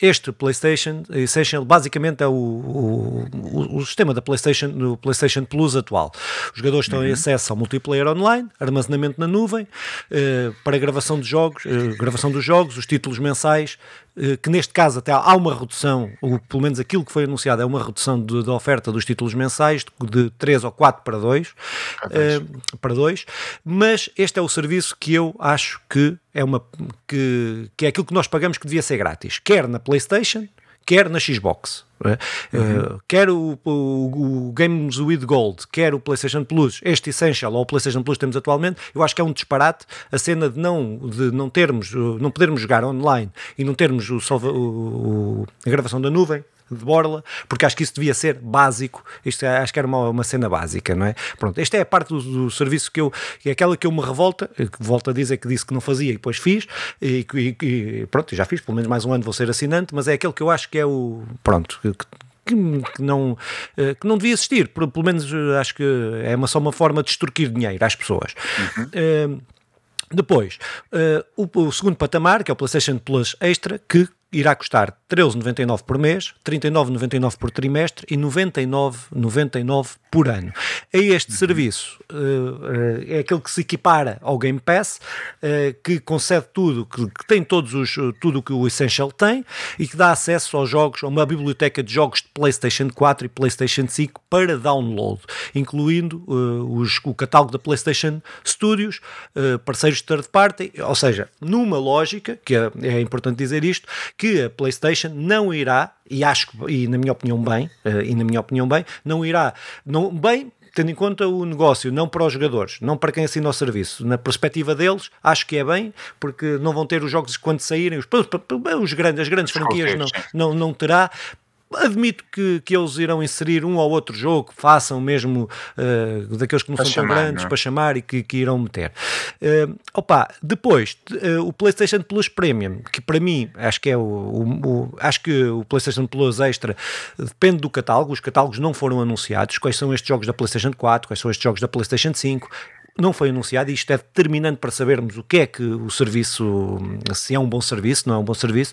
este PlayStation Essential basicamente é o, o, o, o, sistema da PlayStation, do PlayStation Plus atual. Os jogadores estão uhum. em acesso ao multiplayer online, armazenamento na nuvem, uh, para gravação de jogos, uh, gravação dos jogos, os títulos mensais, que neste caso até há uma redução, ou pelo menos aquilo que foi anunciado é uma redução da oferta dos títulos mensais de, de 3 ou 4 para 2, para 2, mas este é o serviço que eu acho que é, uma, que, que é aquilo que nós pagamos que devia ser grátis, quer na PlayStation, quer na Xbox. Uhum. Uh, quer o, o, o, Games with Gold, quer o PlayStation Plus, este Essential ou o PlayStation Plus temos atualmente, eu acho que é um disparate a cena de não, de não termos, não podermos jogar online e não termos o, o, a gravação da nuvem de borla, porque acho que isso devia ser básico, isto é, acho que era uma, uma cena básica, não é? Pronto, esta é a parte do, do serviço que eu, é aquela que eu me revolta, que volto a dizer que disse que não fazia e depois fiz, e, e, e pronto, já fiz, pelo menos mais um ano vou ser assinante, mas é aquele que eu acho que é o, pronto, que, que não, eh, que não devia existir, pelo menos eh, acho que é uma, só uma forma de extorquir dinheiro às pessoas. Uhum. Uh, depois, uh, o, o, segundo patamar, que é o PlayStation Plus Extra, que irá custar 13,99 por mês, 39,99 por trimestre e 99,99 por ano. É este uhum. serviço, uh, é aquele que se equipara ao Game Pass, uh, que concede tudo, que, que, tem todos os, tudo o que o Essential tem e que dá acesso aos jogos, a uma biblioteca de jogos de PlayStation 4 e PlayStation 5 para download, incluindo uh, os, o catálogo da PlayStation Studios, parceiros de third party, ou seja, numa lógica, que é, é importante dizer isto, que a PlayStation não irá, e acho e na minha opinião bem, eh, e na minha opinião bem, não irá, não, bem, tendo em conta o negócio, não para os jogadores, não para quem assina o serviço. Na perspectiva deles, acho que é bem, porque não vão ter os jogos quando saírem, os, os grandes, as grandes franquias não, não, não terá, Admito que, que eles irão inserir um ou outro jogo, façam mesmo uh, daqueles que não para são chamar, tão grandes, não? É? para chamar e que, que irão meter. Uh, opa, depois, uh, o PlayStation Plus Premium, que para mim acho que é o, o, o, acho que o PlayStation Plus Extra depende do catálogo, os catálogos não foram anunciados, quais são estes jogos da PlayStation 4, quais são estes jogos da PlayStation 5, não foi anunciado e isto é determinante para sabermos o que é que o serviço, se é um bom serviço, não é um bom serviço,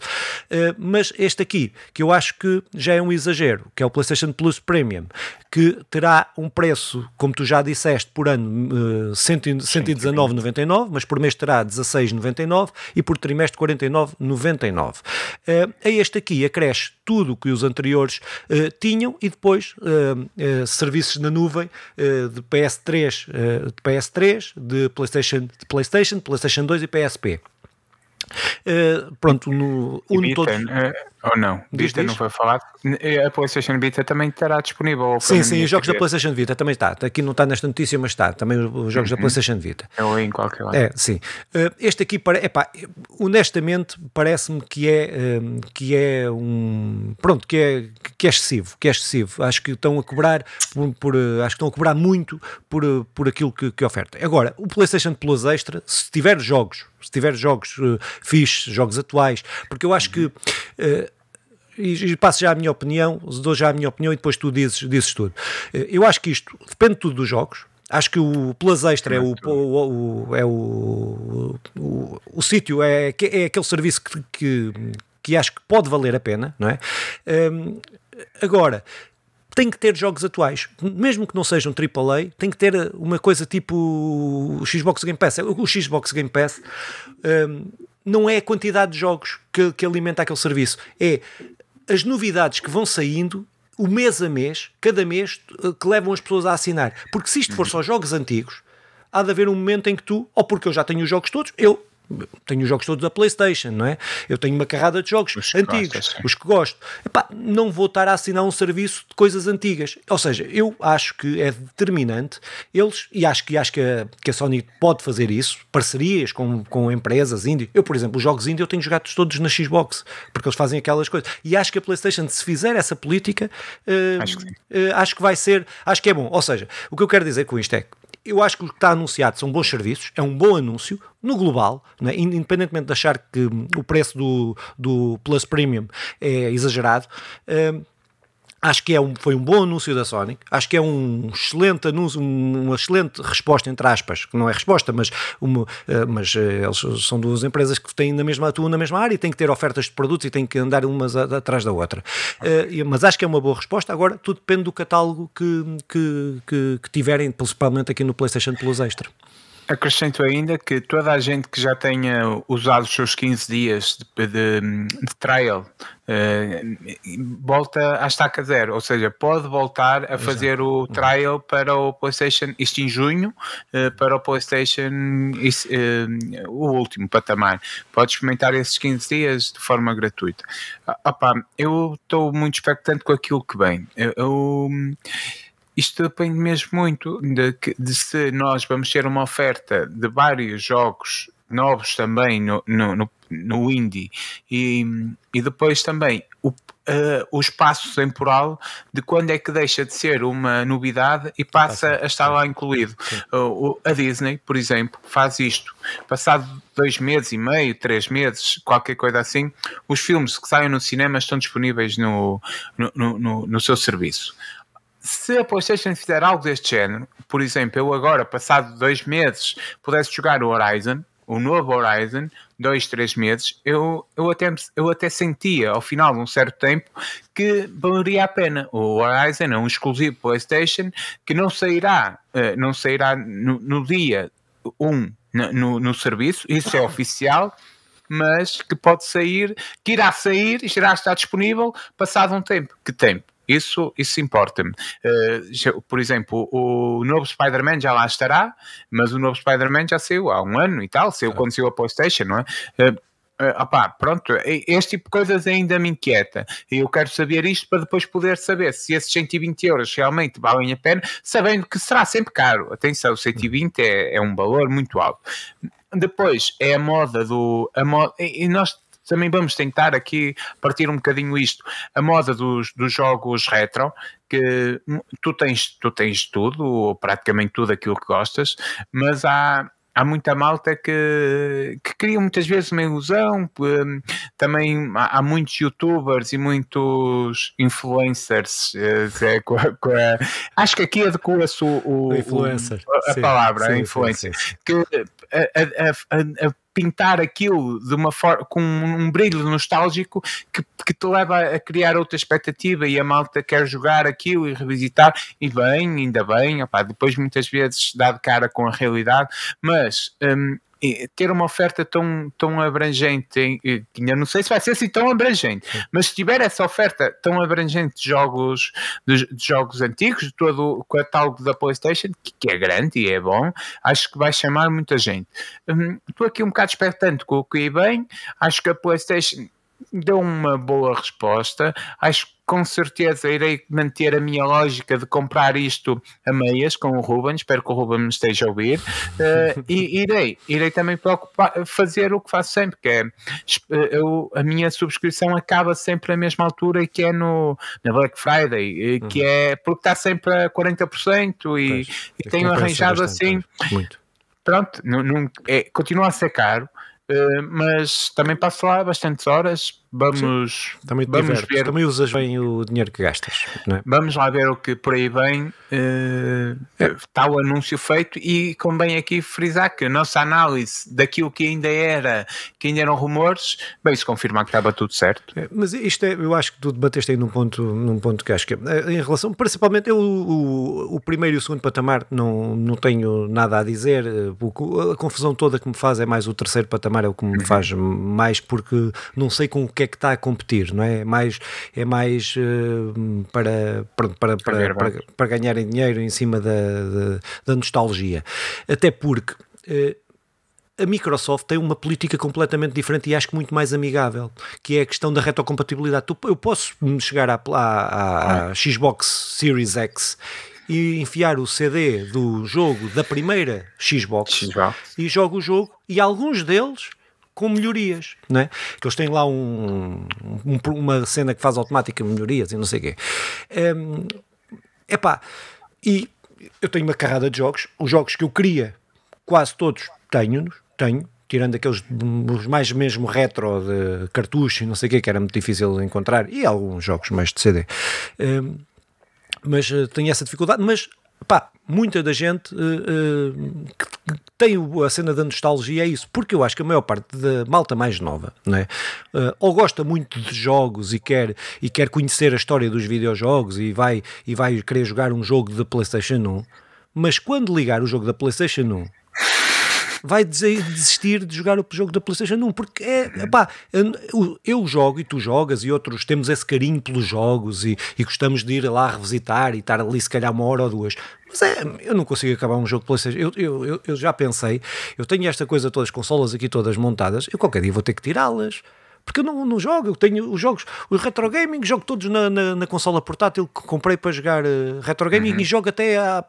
uh, mas este aqui, que eu acho que já é um exagero, que é o PlayStation Plus Premium, que terá um preço, como tu já disseste, por ano uh, 119,99, mas por mês terá 16,99 e por trimestre 49,99. Uh, a este aqui acresce tudo o que os anteriores uh, tinham e depois uh, serviços na nuvem de PS3, de PS3, de PlayStation, de PlayStation, PlayStation 2 e PSP. Uh, pronto, no, une todos. Ou não? Diz, Vita diz? não foi falado. A PlayStation Vita também estará disponível. Sim, sim, os jogos da PlayStation Vita também está. Aqui não está nesta notícia, mas está. Também os jogos uhum. da PlayStation Vita. É em qualquer lado. É, sim. Uh, este aqui, epá, honestamente, parece-me que é, que é um. Pronto, que é, que é excessivo. Que é excessivo. Acho que estão a cobrar por, por acho que estão a cobrar muito por, por aquilo que, que oferta. Agora, o PlayStation Plus Extra, se tiver jogos se tiver jogos uh, fixes, jogos atuais, porque eu acho que. Uh, e, passo já a minha opinião, dou já a minha opinião e depois tu dizes, dizes tudo. Uh, eu acho que isto depende tudo dos jogos. Acho que o Plus Extra é o, o, o é o, o, o sítio, é, é aquele serviço que, que, que acho que pode valer a pena, não é? Um, agora, tem que ter jogos atuais, mesmo que não sejam AAA, tem que ter uma coisa tipo o Xbox Game Pass. O Xbox Game Pass um, não é a quantidade de jogos que, que alimenta aquele serviço, é as novidades que vão saindo o mês a mês, cada mês, que levam as pessoas a assinar. Porque se isto for só jogos antigos, há de haver um momento em que tu, ou porque eu já tenho os jogos todos, eu tenho os jogos todos da PlayStation, não é? Eu tenho uma carrada de jogos os antigos, os que gosto. Epá, não vou estar a assinar um serviço de coisas antigas. Ou seja, eu acho que é determinante eles, e acho que, acho que, a, que a Sony pode fazer isso, parcerias com, com empresas indie. Eu, por exemplo, os jogos indie eu tenho jogado todos na Xbox, porque eles fazem aquelas coisas. E acho que a PlayStation, se fizer essa política, uh, acho, que uh, acho que vai ser, acho que é bom. Ou seja, o que eu quero dizer com isto é eu acho que o que está anunciado são bons serviços, é um bom anúncio no global, né? independentemente de achar que o preço do, do Plus Premium é exagerado. Uh, Acho que é um, foi um bom anúncio da Sonic, acho que é um excelente anúncio, uma excelente resposta, entre aspas, que não é resposta, mas, uma, eh, mas eh, eles são duas empresas que têm na mesma, atuam na mesma área e têm que ter ofertas de produtos e têm que andar umas atrás da outra. Uh, mas acho que é uma boa resposta. Agora, tudo depende do catálogo que, que, que, que tiverem, principalmente aqui no PlayStation Plus Extra. Acrescento ainda que toda a gente que já tenha usado os seus 15 dias de, de, de trial uh, volta à estaca zero, ou seja, pode voltar a fazer o uhum. trial para o PlayStation, isto em junho, uh, para o PlayStation, uh, o último patamar. Pode experimentar esses 15 dias de forma gratuita. Opa, eu estou muito expectante com aquilo que vem. eu, eu isto depende mesmo muito de, de, se nós vamos ter uma oferta de vários jogos novos também no, no, no, no indie e, e depois também o, uh, o espaço temporal de quando é que deixa de ser uma novidade e passa a estar lá incluído. Uh, a Disney, por exemplo, faz isto. Passado dois meses e meio, três meses, qualquer coisa assim, os filmes que saem no cinema estão disponíveis no, no, no, no seu serviço se a PlayStation fizer algo deste género, por exemplo, eu agora, passado dois meses, pudesse jogar o Horizon, o novo Horizon, dois, três meses, eu, eu, até, eu até sentia ao final de um certo tempo que valeria a pena. O Horizon é um exclusivo PlayStation que não sairá, eh, não sairá no, no dia 1 no, no serviço, isso é oficial mas que pode sair, que irá sair e irá estar disponível passado um tempo. Que tempo? Isso, isso importa-me. Uh, por exemplo, o novo Spider-Man já lá estará, mas o novo Spider-Man já saiu há um ano e tal, saiu quando saiu a PlayStation, não é? Uh, Uh, opá, pronto, este tipo de coisas ainda me inquieta e eu quero saber isto para depois poder saber se esses 120 euros realmente valem a pena, sabendo que será sempre caro. Atenção, 120 é, é um valor muito alto. Depois é a moda do. A moda, e nós também vamos tentar aqui partir um bocadinho isto, a moda dos, dos jogos retro, que tu tens, tu tens tudo, ou praticamente tudo aquilo que gostas, mas há, há muita malta que, que cria muitas vezes uma ilusão. Hum, também há, há muitos youtubers e muitos influencers. É, com a, com a, acho que aqui adequa-se o, o, influencer. a, sim, palavra, sim, a influência. Sim, que a, a, pintar aquilo de uma forma com um brilho nostálgico que, que te leva a criar outra expectativa e a malta quer jogar aquilo e revisitar e bem, ainda bem, depois muitas vezes dá de cara com a realidade, mas um, ter uma oferta tão, tão abrangente, ainda não sei se vai ser assim tão abrangente, mas se tiver essa oferta tão abrangente de jogos, de, de jogos antigos, de todo o catálogo da PlayStation, que, que, é grande e é bom, acho que vai chamar muita gente. Hum, estou aqui um bocado expectante com o que bem, acho que a PlayStation deu uma boa resposta. Acho que com certeza irei manter a minha lógica de comprar isto a meias com o Ruben. Espero que o Ruben me esteja a ouvir. Uh, e irei, irei também preocupar, fazer o que faço sempre, que é eh, eu, a minha subscrição acaba sempre na mesma altura que é no, na Black Friday, que uhum. é porque está sempre a 40% e, pois, e tenho arranjado assim. Muito. Pronto, não, não, é, continua a ser caro, mas também passo lá bastantes horas Vamos, também, vamos ver. também usas bem o dinheiro que gastas. É? Vamos lá ver o que por aí vem. Uh, é. Está o anúncio feito e convém aqui frisar que a nossa análise daquilo que ainda era, que ainda eram rumores, bem, se confirmar que estava tudo certo. É, mas isto é, eu acho que tu debateste aí num ponto, num ponto que acho que é, eh, em relação, principalmente eu, o, o primeiro e o segundo patamar não, não tenho nada a dizer, eh, a confusão toda que me faz é mais o terceiro patamar, é o que me uhum. faz mais porque não sei com que é que está a competir, não é? É mais, é mais uh, para, para, para, para, para, ganharem dinheiro em cima da, da, da nostalgia. Até porque. Uh, a Microsoft tem uma política completamente diferente e acho que muito mais amigável, que é a questão da retrocompatibilidade. Eu posso chegar à, à, à Xbox Series X e enfiar o CD do jogo da primeira Xbox, Xbox. e jogo o jogo e alguns deles com melhorias, não é? Que eles têm lá um, um, uma cena que faz automática melhorias e não sei o quê. É um, epá, e eu tenho uma carrada de jogos, os jogos que eu queria, quase todos tenho-nos, tenho, tirando aqueles os mais mesmo retro de cartucho e não sei o quê, que era muito difícil de encontrar, e alguns jogos mais de CD. Um, mas uh, tenho essa dificuldade, mas pá, muita da gente uh, uh, que tem a cena da nostalgia, é isso, porque eu acho que a maior parte da malta mais nova, não é? Uh, ou gosta muito de jogos e quer, e quer conhecer a história dos videojogos e vai, e vai querer jogar um jogo da PlayStation 1, mas quando ligar o jogo da PlayStation 1 vai desistir de jogar o jogo da PlayStation 1, porque é, pá, eu, jogo e tu jogas e outros temos esse carinho pelos jogos e, e gostamos de ir lá revisitar e estar ali se calhar uma hora ou duas. Mas é, eu não consigo acabar um jogo de PlayStation. Eu, eu, eu já pensei, eu tenho esta coisa, todas as consolas aqui todas montadas, eu qualquer dia vou ter que tirá-las porque eu não, não jogo, eu tenho os jogos, o retro gaming, jogo todos na, na, na consola portátil que comprei para jogar uh, retro gaming uhum. e jogo até à,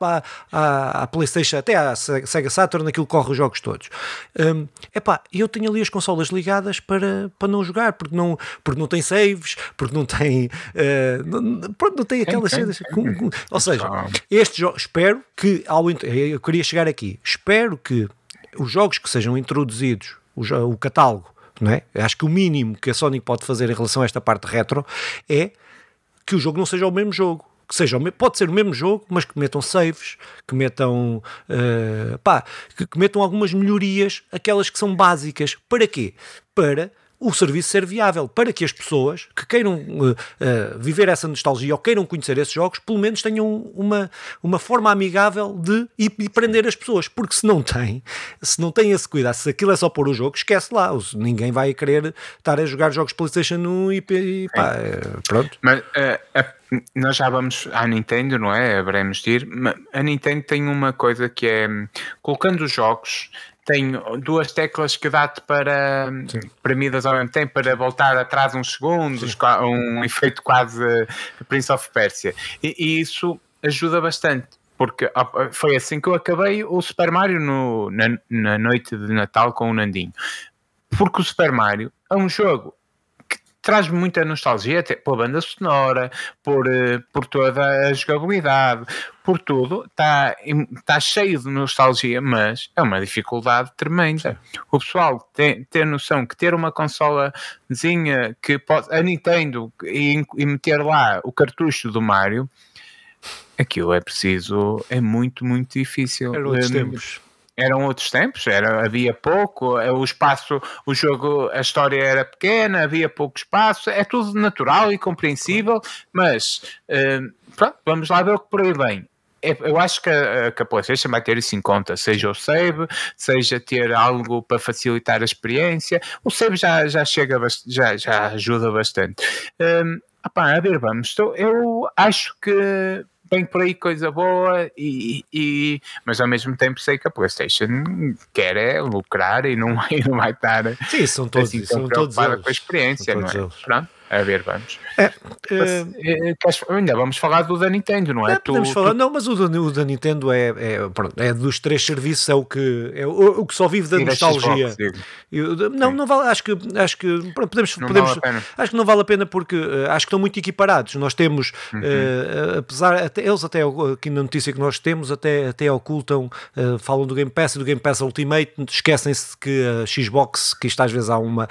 à, à, Playstation, até à Sega Saturn, aquilo corre os jogos todos. Um, epá, eu tenho ali as consolas ligadas para, para não jogar, porque não, porque não tem saves, porque não tem, uh, não, pronto, não tem aquelas cenas. Ou seja, este jogo, espero que, ao, eu queria chegar aqui, espero que os jogos que sejam introduzidos, o, o catálogo, não é? Acho que o mínimo que a Sony pode fazer em relação a esta parte retro é que o jogo não seja o mesmo jogo. Que seja, pode ser o mesmo jogo, mas que metam saves, que metam, uh, pá, que, que metam algumas melhorias, aquelas que são básicas. Para quê? Para o serviço ser viável para que as pessoas que queiram uh, uh, viver essa nostalgia ou queiram conhecer esses jogos, pelo menos tenham uma, uma forma amigável de ir, ir prender as pessoas. Porque se não tem, se não tem esse cuidado, se aquilo é só pôr o jogo, esquece lá. Ninguém vai querer estar a jogar jogos PlayStation 1 e, e pá, é. pronto. Mas uh, nós já vamos à Nintendo, não é? Haveremos de ir. A Nintendo tem uma coisa que é colocando os jogos tem duas teclas que dá-te para premidas ao mesmo tempo para voltar atrás uns segundos, Sim. um efeito quase Prince of Persia. E, e, isso ajuda bastante. Porque foi assim que eu acabei o Super Mario no, na, na noite de Natal com o Nandinho. Porque o Super Mario é um jogo traz-me muita nostalgia até pela banda sonora, por, eh, por toda a jogabilidade, por tudo. Está tá cheio de nostalgia, mas é uma dificuldade tremenda. O pessoal tem, tem noção que ter uma consolazinha que pode, a Nintendo e, e meter lá o cartucho do Mario aquilo é preciso, é muito, muito difícil. Eram outros tempos eram outros tempos, era, havia pouco, é, o espaço, o jogo, a história era pequena, havia pouco espaço, é tudo natural e compreensível, mas uh, pronto, vamos lá ver o que por aí vem. É, eu acho que a, que a PlayStation vai ter isso em conta, seja o save, seja ter algo para facilitar a experiência. O save já, já chega, já, já ajuda bastante. Um, opá, a ver, vamos. Eu acho que vem por aí coisa boa, e, e, mas ao mesmo tempo sei que a PlayStation quer é lucrar e não, e não vai estar Sim, são todos, assim, são todos com a experiência, não é? Eles. Pronto. A ver, vamos. É, mas, é, ainda vamos falar do da Nintendo, não é? é podemos tu, falar, tu... não, mas o da, o da Nintendo é, é, pronto, é dos três serviços, é o que, é o, o que só vive da Sim, nostalgia. Eu, não, não vale, acho que, acho que pronto, podemos, podemos vale acho que não vale a pena porque uh, acho que estão muito equiparados. Nós temos, uhum. uh, apesar, até, eles até aqui na notícia que nós temos, até, até ocultam, uh, falam do Game Pass e do Game Pass Ultimate, esquecem-se que a Xbox, que isto às vezes há uma,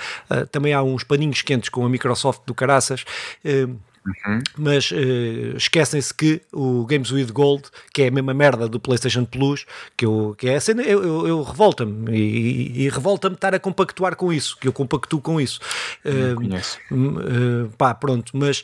também há uns paninhos quentes com a Microsoft do caraças. Uh, Uhum. Mas uh, esquecem-se que o Games with Gold, que é a mesma merda do PlayStation Plus, que, eu, que é a cena, eu, eu, eu revolta-me e, e revolta-me estar a compactuar com isso, que eu compactuo com isso. Uh, uh, pá, pronto, mas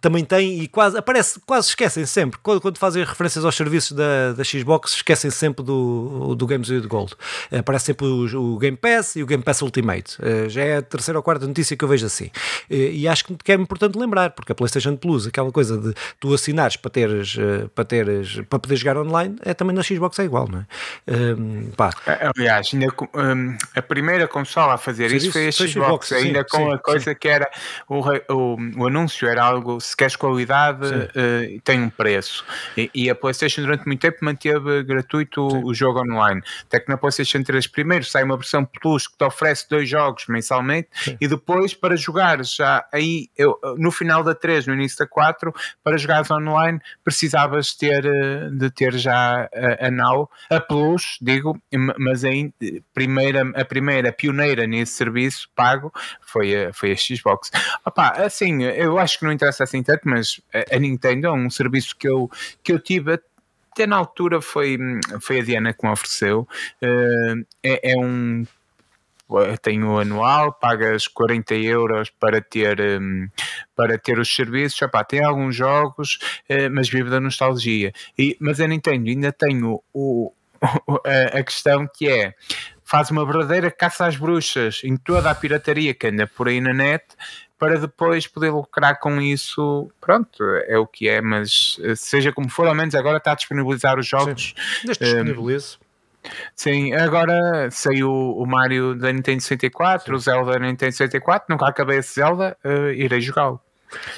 também tem e quase aparece, quase esquecem sempre, quando, quando fazem referências aos serviços da, da Xbox, esquecem sempre do, do Games with Gold. aparece sempre o, o, Game Pass e o Game Pass Ultimate. já é a terceira ou quarta notícia que eu vejo assim. e acho que é importante lembrar, porque a PlayStation PlayStation Plus, aquela coisa de tu assinares para teres, eh, para teres, para poder jogar online, é também na Xbox é igual, não é? Um, pá. Aliás, ainda, um, a primeira consola a fazer isso foi a Xbox, Xbox ainda sim, com sim, a coisa sim. que era o, o, o, anúncio era algo, se queres qualidade, uh, tem um preço. E, e, a PlayStation durante muito tempo manteve gratuito o jogo online. Até que na PlayStation 3 primeiro sai uma versão Plus que te oferece dois jogos mensalmente e depois para jogar já aí eu, no final da 3 3, no início da 4, para jogares online precisavas ter, eh, de ter já a, a Now, a Plus, digo, mas a, primeira, a primeira pioneira nesse serviço pago foi a, foi a Xbox. Opa, assim, eu acho que não interessa assim tanto, mas a, a Nintendo é um serviço que eu, que eu tive até na altura foi, foi a Diana que me ofereceu. Uh, é, é, um tem o anual, pagas 40 euros para ter, um, para ter os serviços. Epá, tem alguns jogos, uh, mas vive da nostalgia. E, mas a Nintendo ainda tem o, o a, a questão que é faz uma verdadeira caça às bruxas em toda a pirataria que anda por aí na net para depois poder lucrar com isso. Pronto, é o que é, mas eh, seja como for, ao menos agora está a disponibilizar os jogos. Desde disponibilize. Sim, agora saiu o Mario da Nintendo 64, Sim. o Zelda da Nintendo 64, nunca acabei esse Zelda, uh, irei jogá-lo.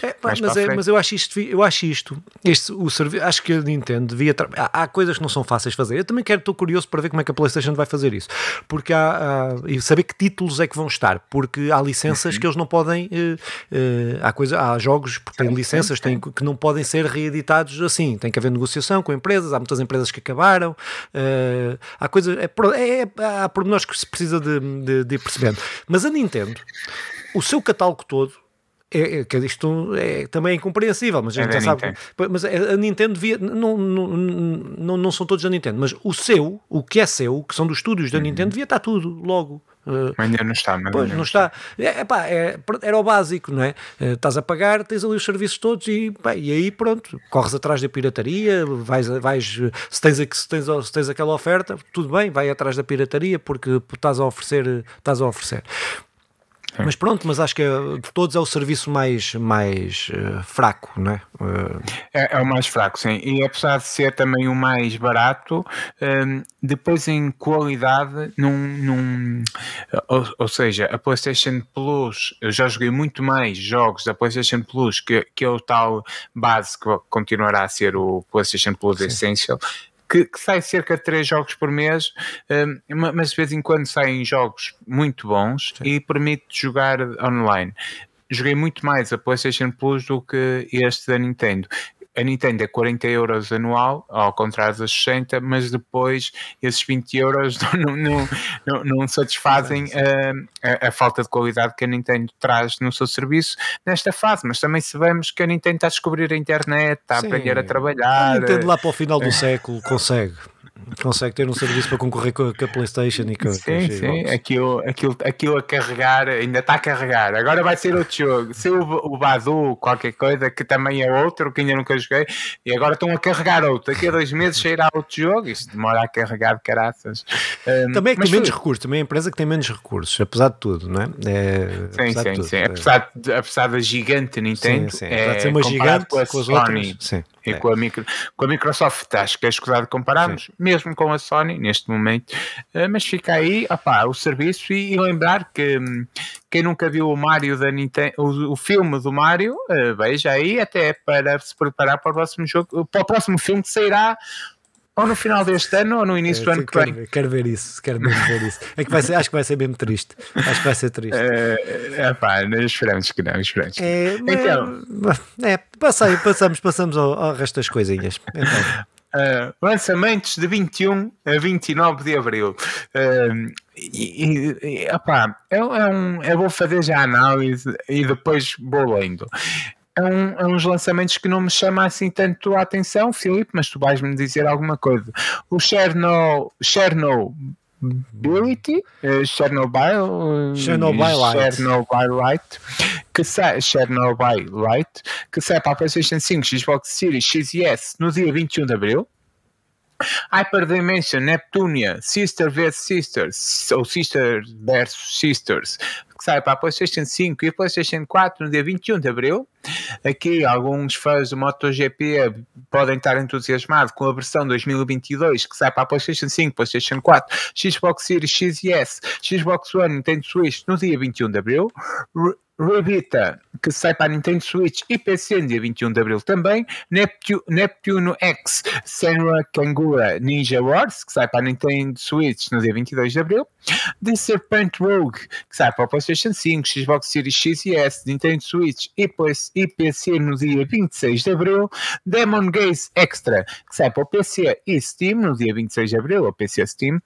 É, mas, é, mas, eu acho isto, eu acho isto, este, o serviço, acho que a Nintendo devia. Há, há, coisas que não são fáceis de fazer. Eu também quero, estou curioso para ver como é que a PlayStation vai fazer isso, porque há, há e saber que títulos é que vão estar, porque há licenças uhum. que eles não podem. Uh, uh, há, coisa, há jogos que têm licenças têm, que não podem ser reeditados assim. Tem que haver negociação com empresas, há muitas empresas que acabaram. Uh, há coisas. É, é, há pormenores que se precisa de, de, de ir percebendo. Mas a Nintendo, o seu catálogo todo é, é, que isto é, também é incompreensível, mas a gente é já sabe. Nintendo. Mas a Nintendo devia. Não, não, não, não são todos da Nintendo, mas o seu, o que é seu, que são dos estúdios da uhum. Nintendo, devia estar tudo logo. Uh, ainda não está, mas pois, não, não está. está. É, pá, é, era o básico, não é? Uh, estás a pagar, tens ali os serviços todos e, pá, e aí pronto, corres atrás da pirataria, vais, vais se, tens, se, tens, se tens aquela oferta, tudo bem, vai atrás da pirataria porque estás a oferecer, estás a oferecer. Mas pronto, mas acho que de todos é o serviço mais, mais uh, fraco, não é? Uh... é? é? o mais fraco, sim. E apesar de ser também o mais barato, um, ehm, depois em qualidade, num, num ou, ou, seja, a PlayStation Plus, eu já joguei muito mais jogos da PlayStation Plus que, que é o tal base que continuará a ser o PlayStation Plus sim. Essential que, que, sai cerca de 3 jogos por mês, um, mas de vez em quando saem jogos muito bons Sim. e permite jogar online. Joguei muito mais a PlayStation Plus do que este da Nintendo a Nintendo é 40 euros anual, ao contrário das 60, mas depois esses 20 euros não, não, não, não satisfazem a, a, a, falta de qualidade que a Nintendo traz no seu serviço nesta fase. Mas também sabemos que a Nintendo está a descobrir a internet, está a Sim. aprender a trabalhar. A Nintendo lá para o final do século consegue consegue ter um serviço para concorrer com a, com a PlayStation e com, sim, com a Sim, aquilo, aquilo, aquilo a carregar, ainda está a carregar. Agora vai ser outro jogo. Se o, o Badu, qualquer coisa, que também é outro, que ainda nunca joguei, e agora estão a carregar outro. Daqui a dois meses sairá outro jogo. Isto demora a carregar de caraças. Um, também é que tem menos recursos, também é a empresa que tem menos recursos, apesar de tudo, não é? é sim, sim, sim. É. Apesar, de, apesar da gigante Nintendo, sim, sim. apesar de ser uma gigante com, a com Sony, outras, sim. E é. com, a micro, com a Microsoft, acho que é escusado compararmos, Sim. Mesmo com a Sony neste momento. Uh, mas fica aí opá, o serviço e, lembrar que hum, quem nunca viu o Mario da Nintendo, o, o filme do Mario, uh, veja aí até para se preparar para o próximo jogo, para o próximo filme que sairá ou no final deste ano ou no início do ano que vem. Quero ver isso, quero mesmo ver isso. É que vai ser, acho que vai ser mesmo triste. Acho que vai ser triste. É, é pá, esperamos que não, esperamos. Que é, então, é, passei, passamos, passamos ao, ao resto das coisinhas. Então. Uh, lançamentos de 21 a 29 de abril. Uh, e, e opá, é, é, um, eu vou fazer já a análise e depois vou lendo é, um, é uns lançamentos que não me chama assim tanto a atenção, Filipe, mas tu vais-me dizer alguma coisa. O Chernobyl, Chernobyl Ability, uh, Chernobyl, Chernobyl Light, Chernobyl Light, que sai, Chernobyl Light, que sai para a PlayStation 5, Xbox Series X e S no dia 21 de abril. Hyperdimension Neptunia Sister vs Sisters ou Sisters vs Sisters que sai para a PlayStation 5 e a PlayStation 4 no dia 21 de abril. Aqui alguns fãs do MotoGP podem estar entusiasmados com a versão 2022 que sai para a PlayStation 5, PlayStation 4, Xbox Series X e S, Xbox One, Nintendo Switch no dia 21 de abril. Revita, que sai para Nintendo Switch e PC no dia 21 de Abril também, Neptu Neptuno X, Senra Kangura Ninja Wars, que sai para Nintendo Switch no dia 22 de Abril, The Serpent Rogue, que sai para PlayStation 5, Xbox Series X e S, Nintendo Switch e, PC no dia 26 de Abril, Demon Gaze Extra, que sai para o PC e Steam no dia 26 de Abril, o PC Steam,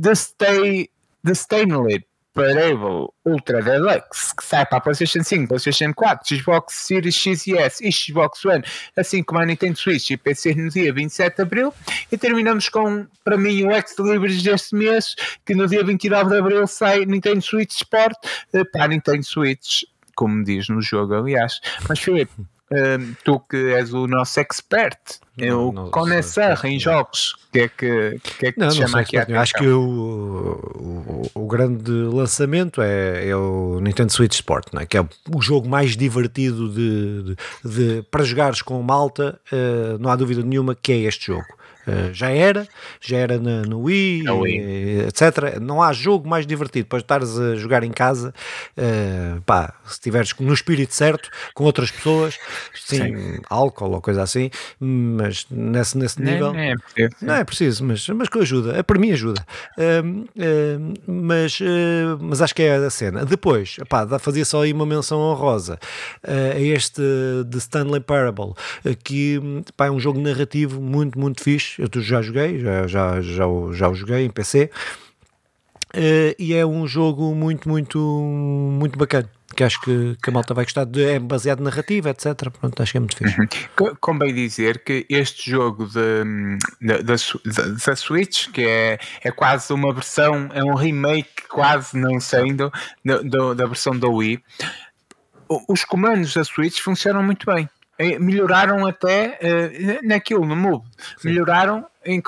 The Stay The Stainlit Parable Ultra Deluxe, que sai para a PlayStation 5, PlayStation 4, Xbox Series X e S e Xbox One, assim como a Nintendo Switch e PC no dia 27 de Abril. E terminamos com, para mim, o ex-deliveries deste mês, que no dia 29 de Abril sai Nintendo Switch Sport eh, para a Nintendo Switch, como diz no jogo, aliás. Mas, Filipe, tu que és o nosso expert Eu, não, Conesseur em jogos, o que é que, que, é que não, te chama aqui a atenção? Acho que o, o, o, grande lançamento é, é, o Nintendo Switch Sport, não é? que é o jogo mais divertido de, de, de para jogares com malta, uh, não há dúvida nenhuma que é este jogo. Uh, já era, já era na, no Wii, Wii. etc. Não há jogo mais divertido para estares a jogar em casa, uh, pá, se estiveres no espírito certo, com outras pessoas, sim, sim. álcool ou coisa assim, mas nesse, nesse nível não, é preciso, não é preciso, mas, mas que ajuda, é, para mim ajuda. Uh, mas, mas acho que é a cena. Depois, pá, fazia só aí uma menção honrosa a este de Stanley Parable, que pá, é um jogo narrativo muito, muito fixe eu já joguei, já, já, já, já o joguei em PC. Uh, eh, e é um jogo muito, muito, muito bacana. Que acho que, que a malta vai gostar. De, é baseado em narrativa, etc. Pronto, acho que é muito fixe. Uhum. Convém dizer que este jogo da Switch, que é, é quase uma versão, é um remake, quase não sendo, da, da versão da Wii. Os comandos da Switch funcionam muito bem. É, melhoraram até uh, naquilo, no Move. Melhoraram em,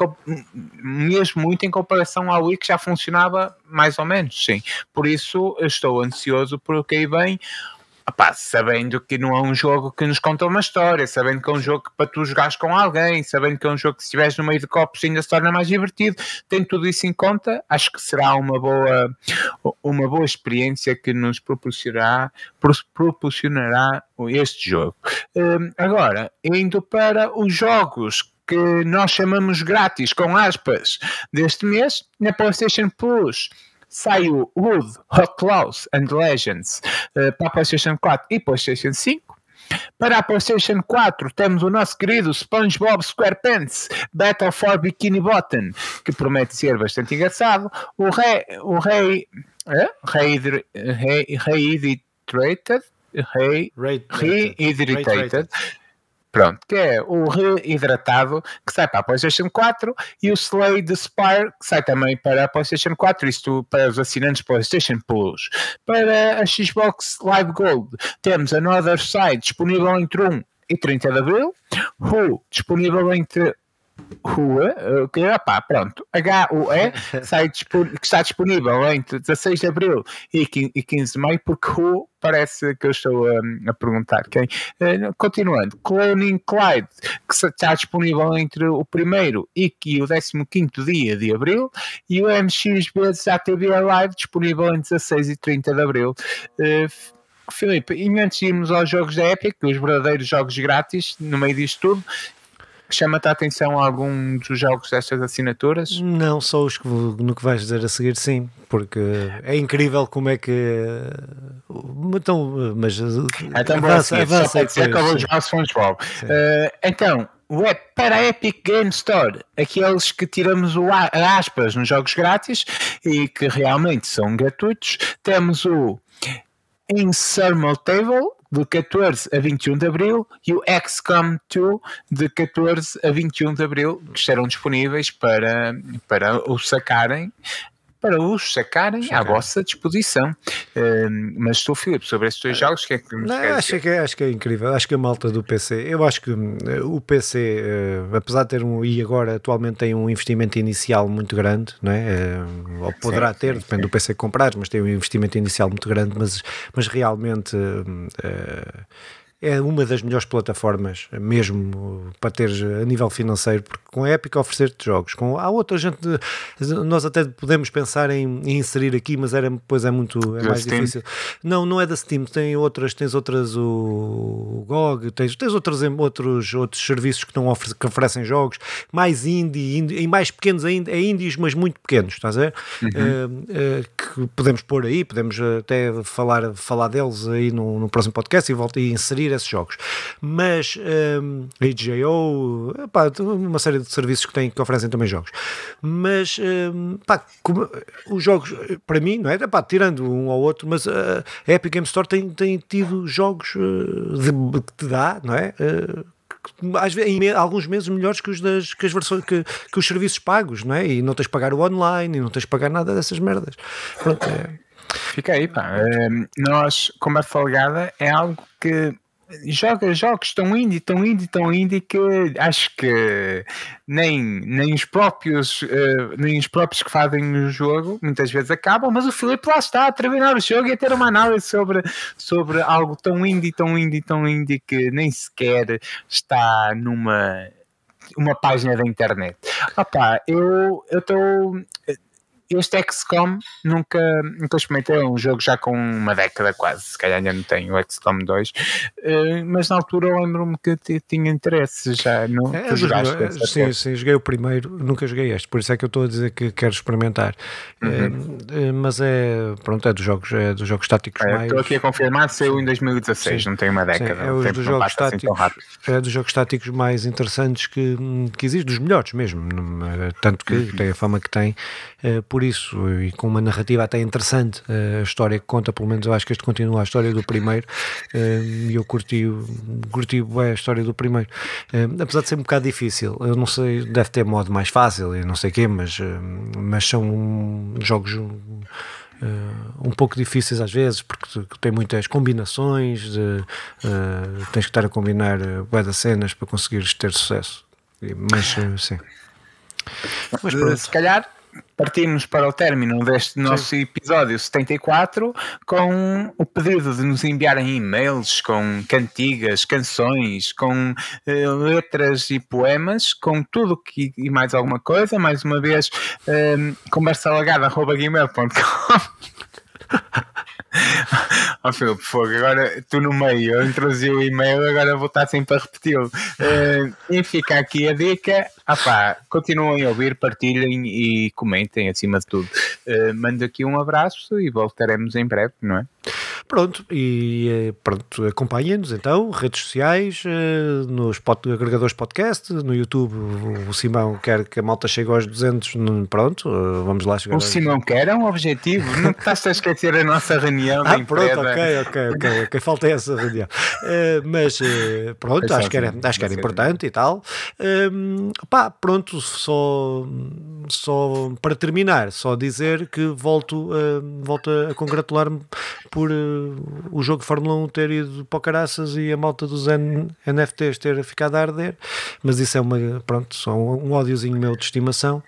mesmo muito em comparação ao Wii que já funcionava mais ou menos, sim. Por isso estou ansioso por que aí vem Opá, sabendo que não é um jogo que nos conta uma história, sabendo que é um jogo que para tu jogares com alguém, sabendo que é um jogo que se estiveres no meio de copos ainda se torna mais divertido, tem tudo isso em conta, acho que será uma boa, uma boa experiência que nos proporcionará, proporcionará este jogo. Um, agora, indo para os jogos que nós chamamos grátis, com aspas, deste mês, na PlayStation Plus saiu Wood, Outlaws and Legends uh, para a PlayStation 4 e PlayStation 5. Para a PlayStation 4 temos o nosso querido SpongeBob SquarePants Battle for Bikini Bottom, que promete ser bastante engraçado. O Rei, o Rei, é? Rei, Rei, Rei Rei, Rehydrated, Pronto, que é o reidratado que sai para a PlayStation 4 e o Slade Spire que sai também para a PlayStation 4, isto para os assinantes PlayStation Plus. Para a Xbox Live Gold temos Another Side disponível entre 1 e 30 de Abril, Who disponível entre Rua, que opá, pronto, HUE sai que está disponível entre 16 de Abril e 15 de Maio, porque Who parece que eu estou a, a perguntar quem. Uh, continuando, Cloning Clyde, que está disponível entre o 1 e, o 15 dia de Abril, e o MXB já teve live disponível entre 16 e 30 de Abril. Filipe, e antes de irmos aos jogos da Epic, os verdadeiros jogos grátis, no meio disto tudo, Chama-te a atenção algum dos jogos destas assinaturas? Não, só os que, no que vais dizer a seguir, sim, porque é incrível como é que. Então, mas. Então, avança, avança. Uh, então, para a Epic Game Store, aqueles que tiramos o aspas nos jogos grátis e que realmente são gratuitos, temos o Insurmountable, de 14 a 21 de abril e o XCOM 2 de 14 a 21 de abril que estarão disponíveis para, para o sacarem para os sacarem Sacar. à vossa disposição. Uh, mas tu, Filipe, sobre estes dois jogos, o que é que me não, acho que, é, acho que é incrível. Acho que a malta do PC, eu acho que uh, o PC, uh, apesar de ter um, e agora atualmente tem um investimento inicial muito grande, não é? Eh, ou poderá sim, ter, sim, depende sim. do PC que comprares, mas tem um investimento inicial muito grande, mas, mas realmente é uma das melhores plataformas, mesmo para ter a nível financeiro, porque com a Epic oferecer-te jogos. Com, há outra gente, nós até podemos pensar em, em inserir aqui, mas era, depois é muito é mais Steam. difícil. Não, não é da Steam, tem outras, tens outras, o, o GOG, tens, tens outros, outros, outros serviços que, estão que oferecem jogos, mais indie, indie, e mais pequenos ainda, é indies, mas muito pequenos, estás a ver? Uhum. Uh, uh, que podemos pôr aí, podemos até falar, falar deles aí no, no próximo podcast e, volta, e inserir esses jogos. Mas um, a HJO, pá, uma série de serviços que, têm, que oferecem também jogos. Mas um, pá, como, os jogos, para mim, não é? Pá, tirando um ou outro, mas uh, a Epic Game Store tem, tem tido jogos uh, de, que te dá, não é? Uh, às vezes, em alguns meses melhores que os, das, que as versões que, que os serviços pagos, não é? E não tens de pagar o online e não tens de pagar nada dessas merdas. Pronto, é. Fica aí, pá. nós, como a folgada, é algo que joga jogos tão indie, tão indie, tão indie que acho que nem, nem os próprios uh, nem os próprios que fazem o jogo muitas vezes acabam, mas o Filipe lá está a terminar o jogo e a ter uma análise sobre, sobre algo tão indie, tão indie, tão indie que nem sequer está numa uma página da internet. Opa, eu estou este XCOM nunca, nunca experimentei, é um jogo já com uma década quase, se calhar ainda não tenho o XCOM 2, eh, mas na altura eu lembro-me que tinha interesse já. No, é, jogaste, joguei, sim, sim, joguei o primeiro, nunca joguei este, por isso é que eu estou a dizer que quero experimentar. Uhum. É, mas é, pronto, é dos jogos, é dos jogos táticos é, mais. Estou aqui a confirmar, saiu em 2016, sim. não tem uma década. Sim, é dos jogos assim táticos, assim é dos jogos táticos mais interessantes que, que existe, dos melhores mesmo, tanto que uhum. tem a fama que tem, por isso, e com uma narrativa até interessante, a história que conta, pelo menos eu acho que este continua a história do primeiro, e eu curti, curti bem a história do primeiro. Apesar de ser um bocado difícil, eu não sei, deve ter modo mais fácil e não sei o quê, mas, mas são jogos. Uh, um pouco difíceis às vezes, porque tem muitas combinações, de, uh, tens que estar a combinar das cenas para conseguires ter sucesso. Mas sim. Mas, se calhar partimos para o térmimo deste nosso Sim. episódio 74 com o pedido de nos enviarem e-mails com cantigas, canções, com uh, letras e poemas, com tudo que, e mais alguma coisa. Mais uma vez, um, ehm, conversalagada.gmail.com oh, Filipe, fogo, agora tu no meio, eu introduzi o e-mail, agora vou estar sempre a repeti-lo. Uh, e fica aqui a dica. Ah pá, continuem a ouvir, partilhem e comentem acima de tudo. Uh, mando aqui um abraço e voltaremos em breve, não é? Pronto, e eh, pronto, acompanhem-nos então, redes sociais, eh, nos pod, agregadores podcast, no YouTube o Simão quer que a malta chegue aos 200, pronto, eh, vamos lá chegar. O Simão quer, é um objetivo, não estás a esquecer a nossa reunião Ah, pronto, ok, ok, ok, ok, falta essa reunião. mas pronto, acho que, era, acho que era importante e tal. pá, pronto, só, só para terminar, só dizer que volto, volto a congratular-me por uh, o jogo de Fórmula 1 ter ido para o caraças e a malta dos N NFTs ter ficado a arder, mas isso é uma, pronto, só um, ódiozinho meu de estimação.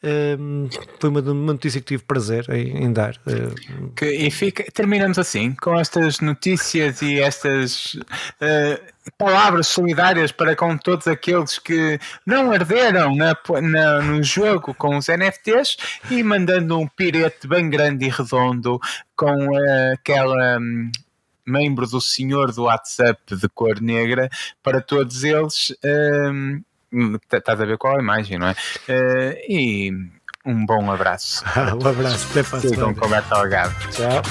Uh, foi uma, uma, notícia que tive prazer em, em dar. Uh, que, e fica, terminamos assim, com estas notícias e estas uh, palavras solidárias para com todos aqueles que não arderam na, na, no jogo com os NFTs e mandando um pirete bem grande e redondo com aquela. Um, membro do senhor do WhatsApp de cor negra para todos eles um, estás a ver qual a imagem, não é? Uh, e um bom abraço. um abraço, até ao gado. Tchau.